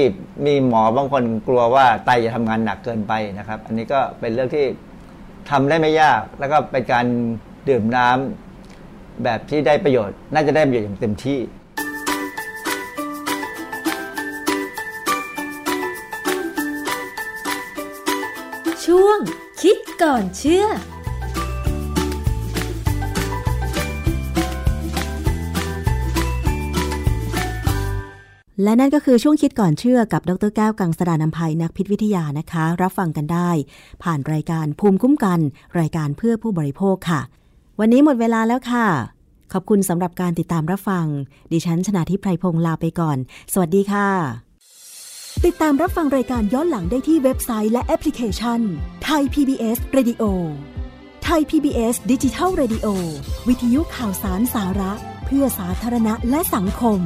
มีหมอบางคนกลัวว่าไตจะทำงานหนักเกินไปนะครับ อันนี้ก็เป็นเรื่องที่ทำได้ไม่ยาก แล้วก็เป็นการดื่มน้ำแบบที่ได้ประโยชน์ น่าจะได้ประโยชน์อย่างเต็มที่ช่วงคิดก่อนเชื่อ และนั่นก็คือช่วงคิดก่อนเชื่อกับดรแก้วกังสดานนภัยนักพิษวิทยานะคะ รับฟังกันได้ ผ่านรายการภูมิคุ้มกัน รายการเพื่อผู้บริโภคค่ะ วันนี้หมดเวลาแล้วค่ะ ขอบคุณสำหรับการติดตามรับฟัง ดิฉันชนะทิพไพรพงศ์ลาไปก่อน สวัสดีค่ะ ติดตามรับฟังรายการย้อนหลังได้ที่เว็บไซต์และแอปพลิเคชันไทย PBS Radio ไทย PBS ดิจิทัล Radio วิทยุข่าวสารสาระ เพื่อสาธารณะและสังคม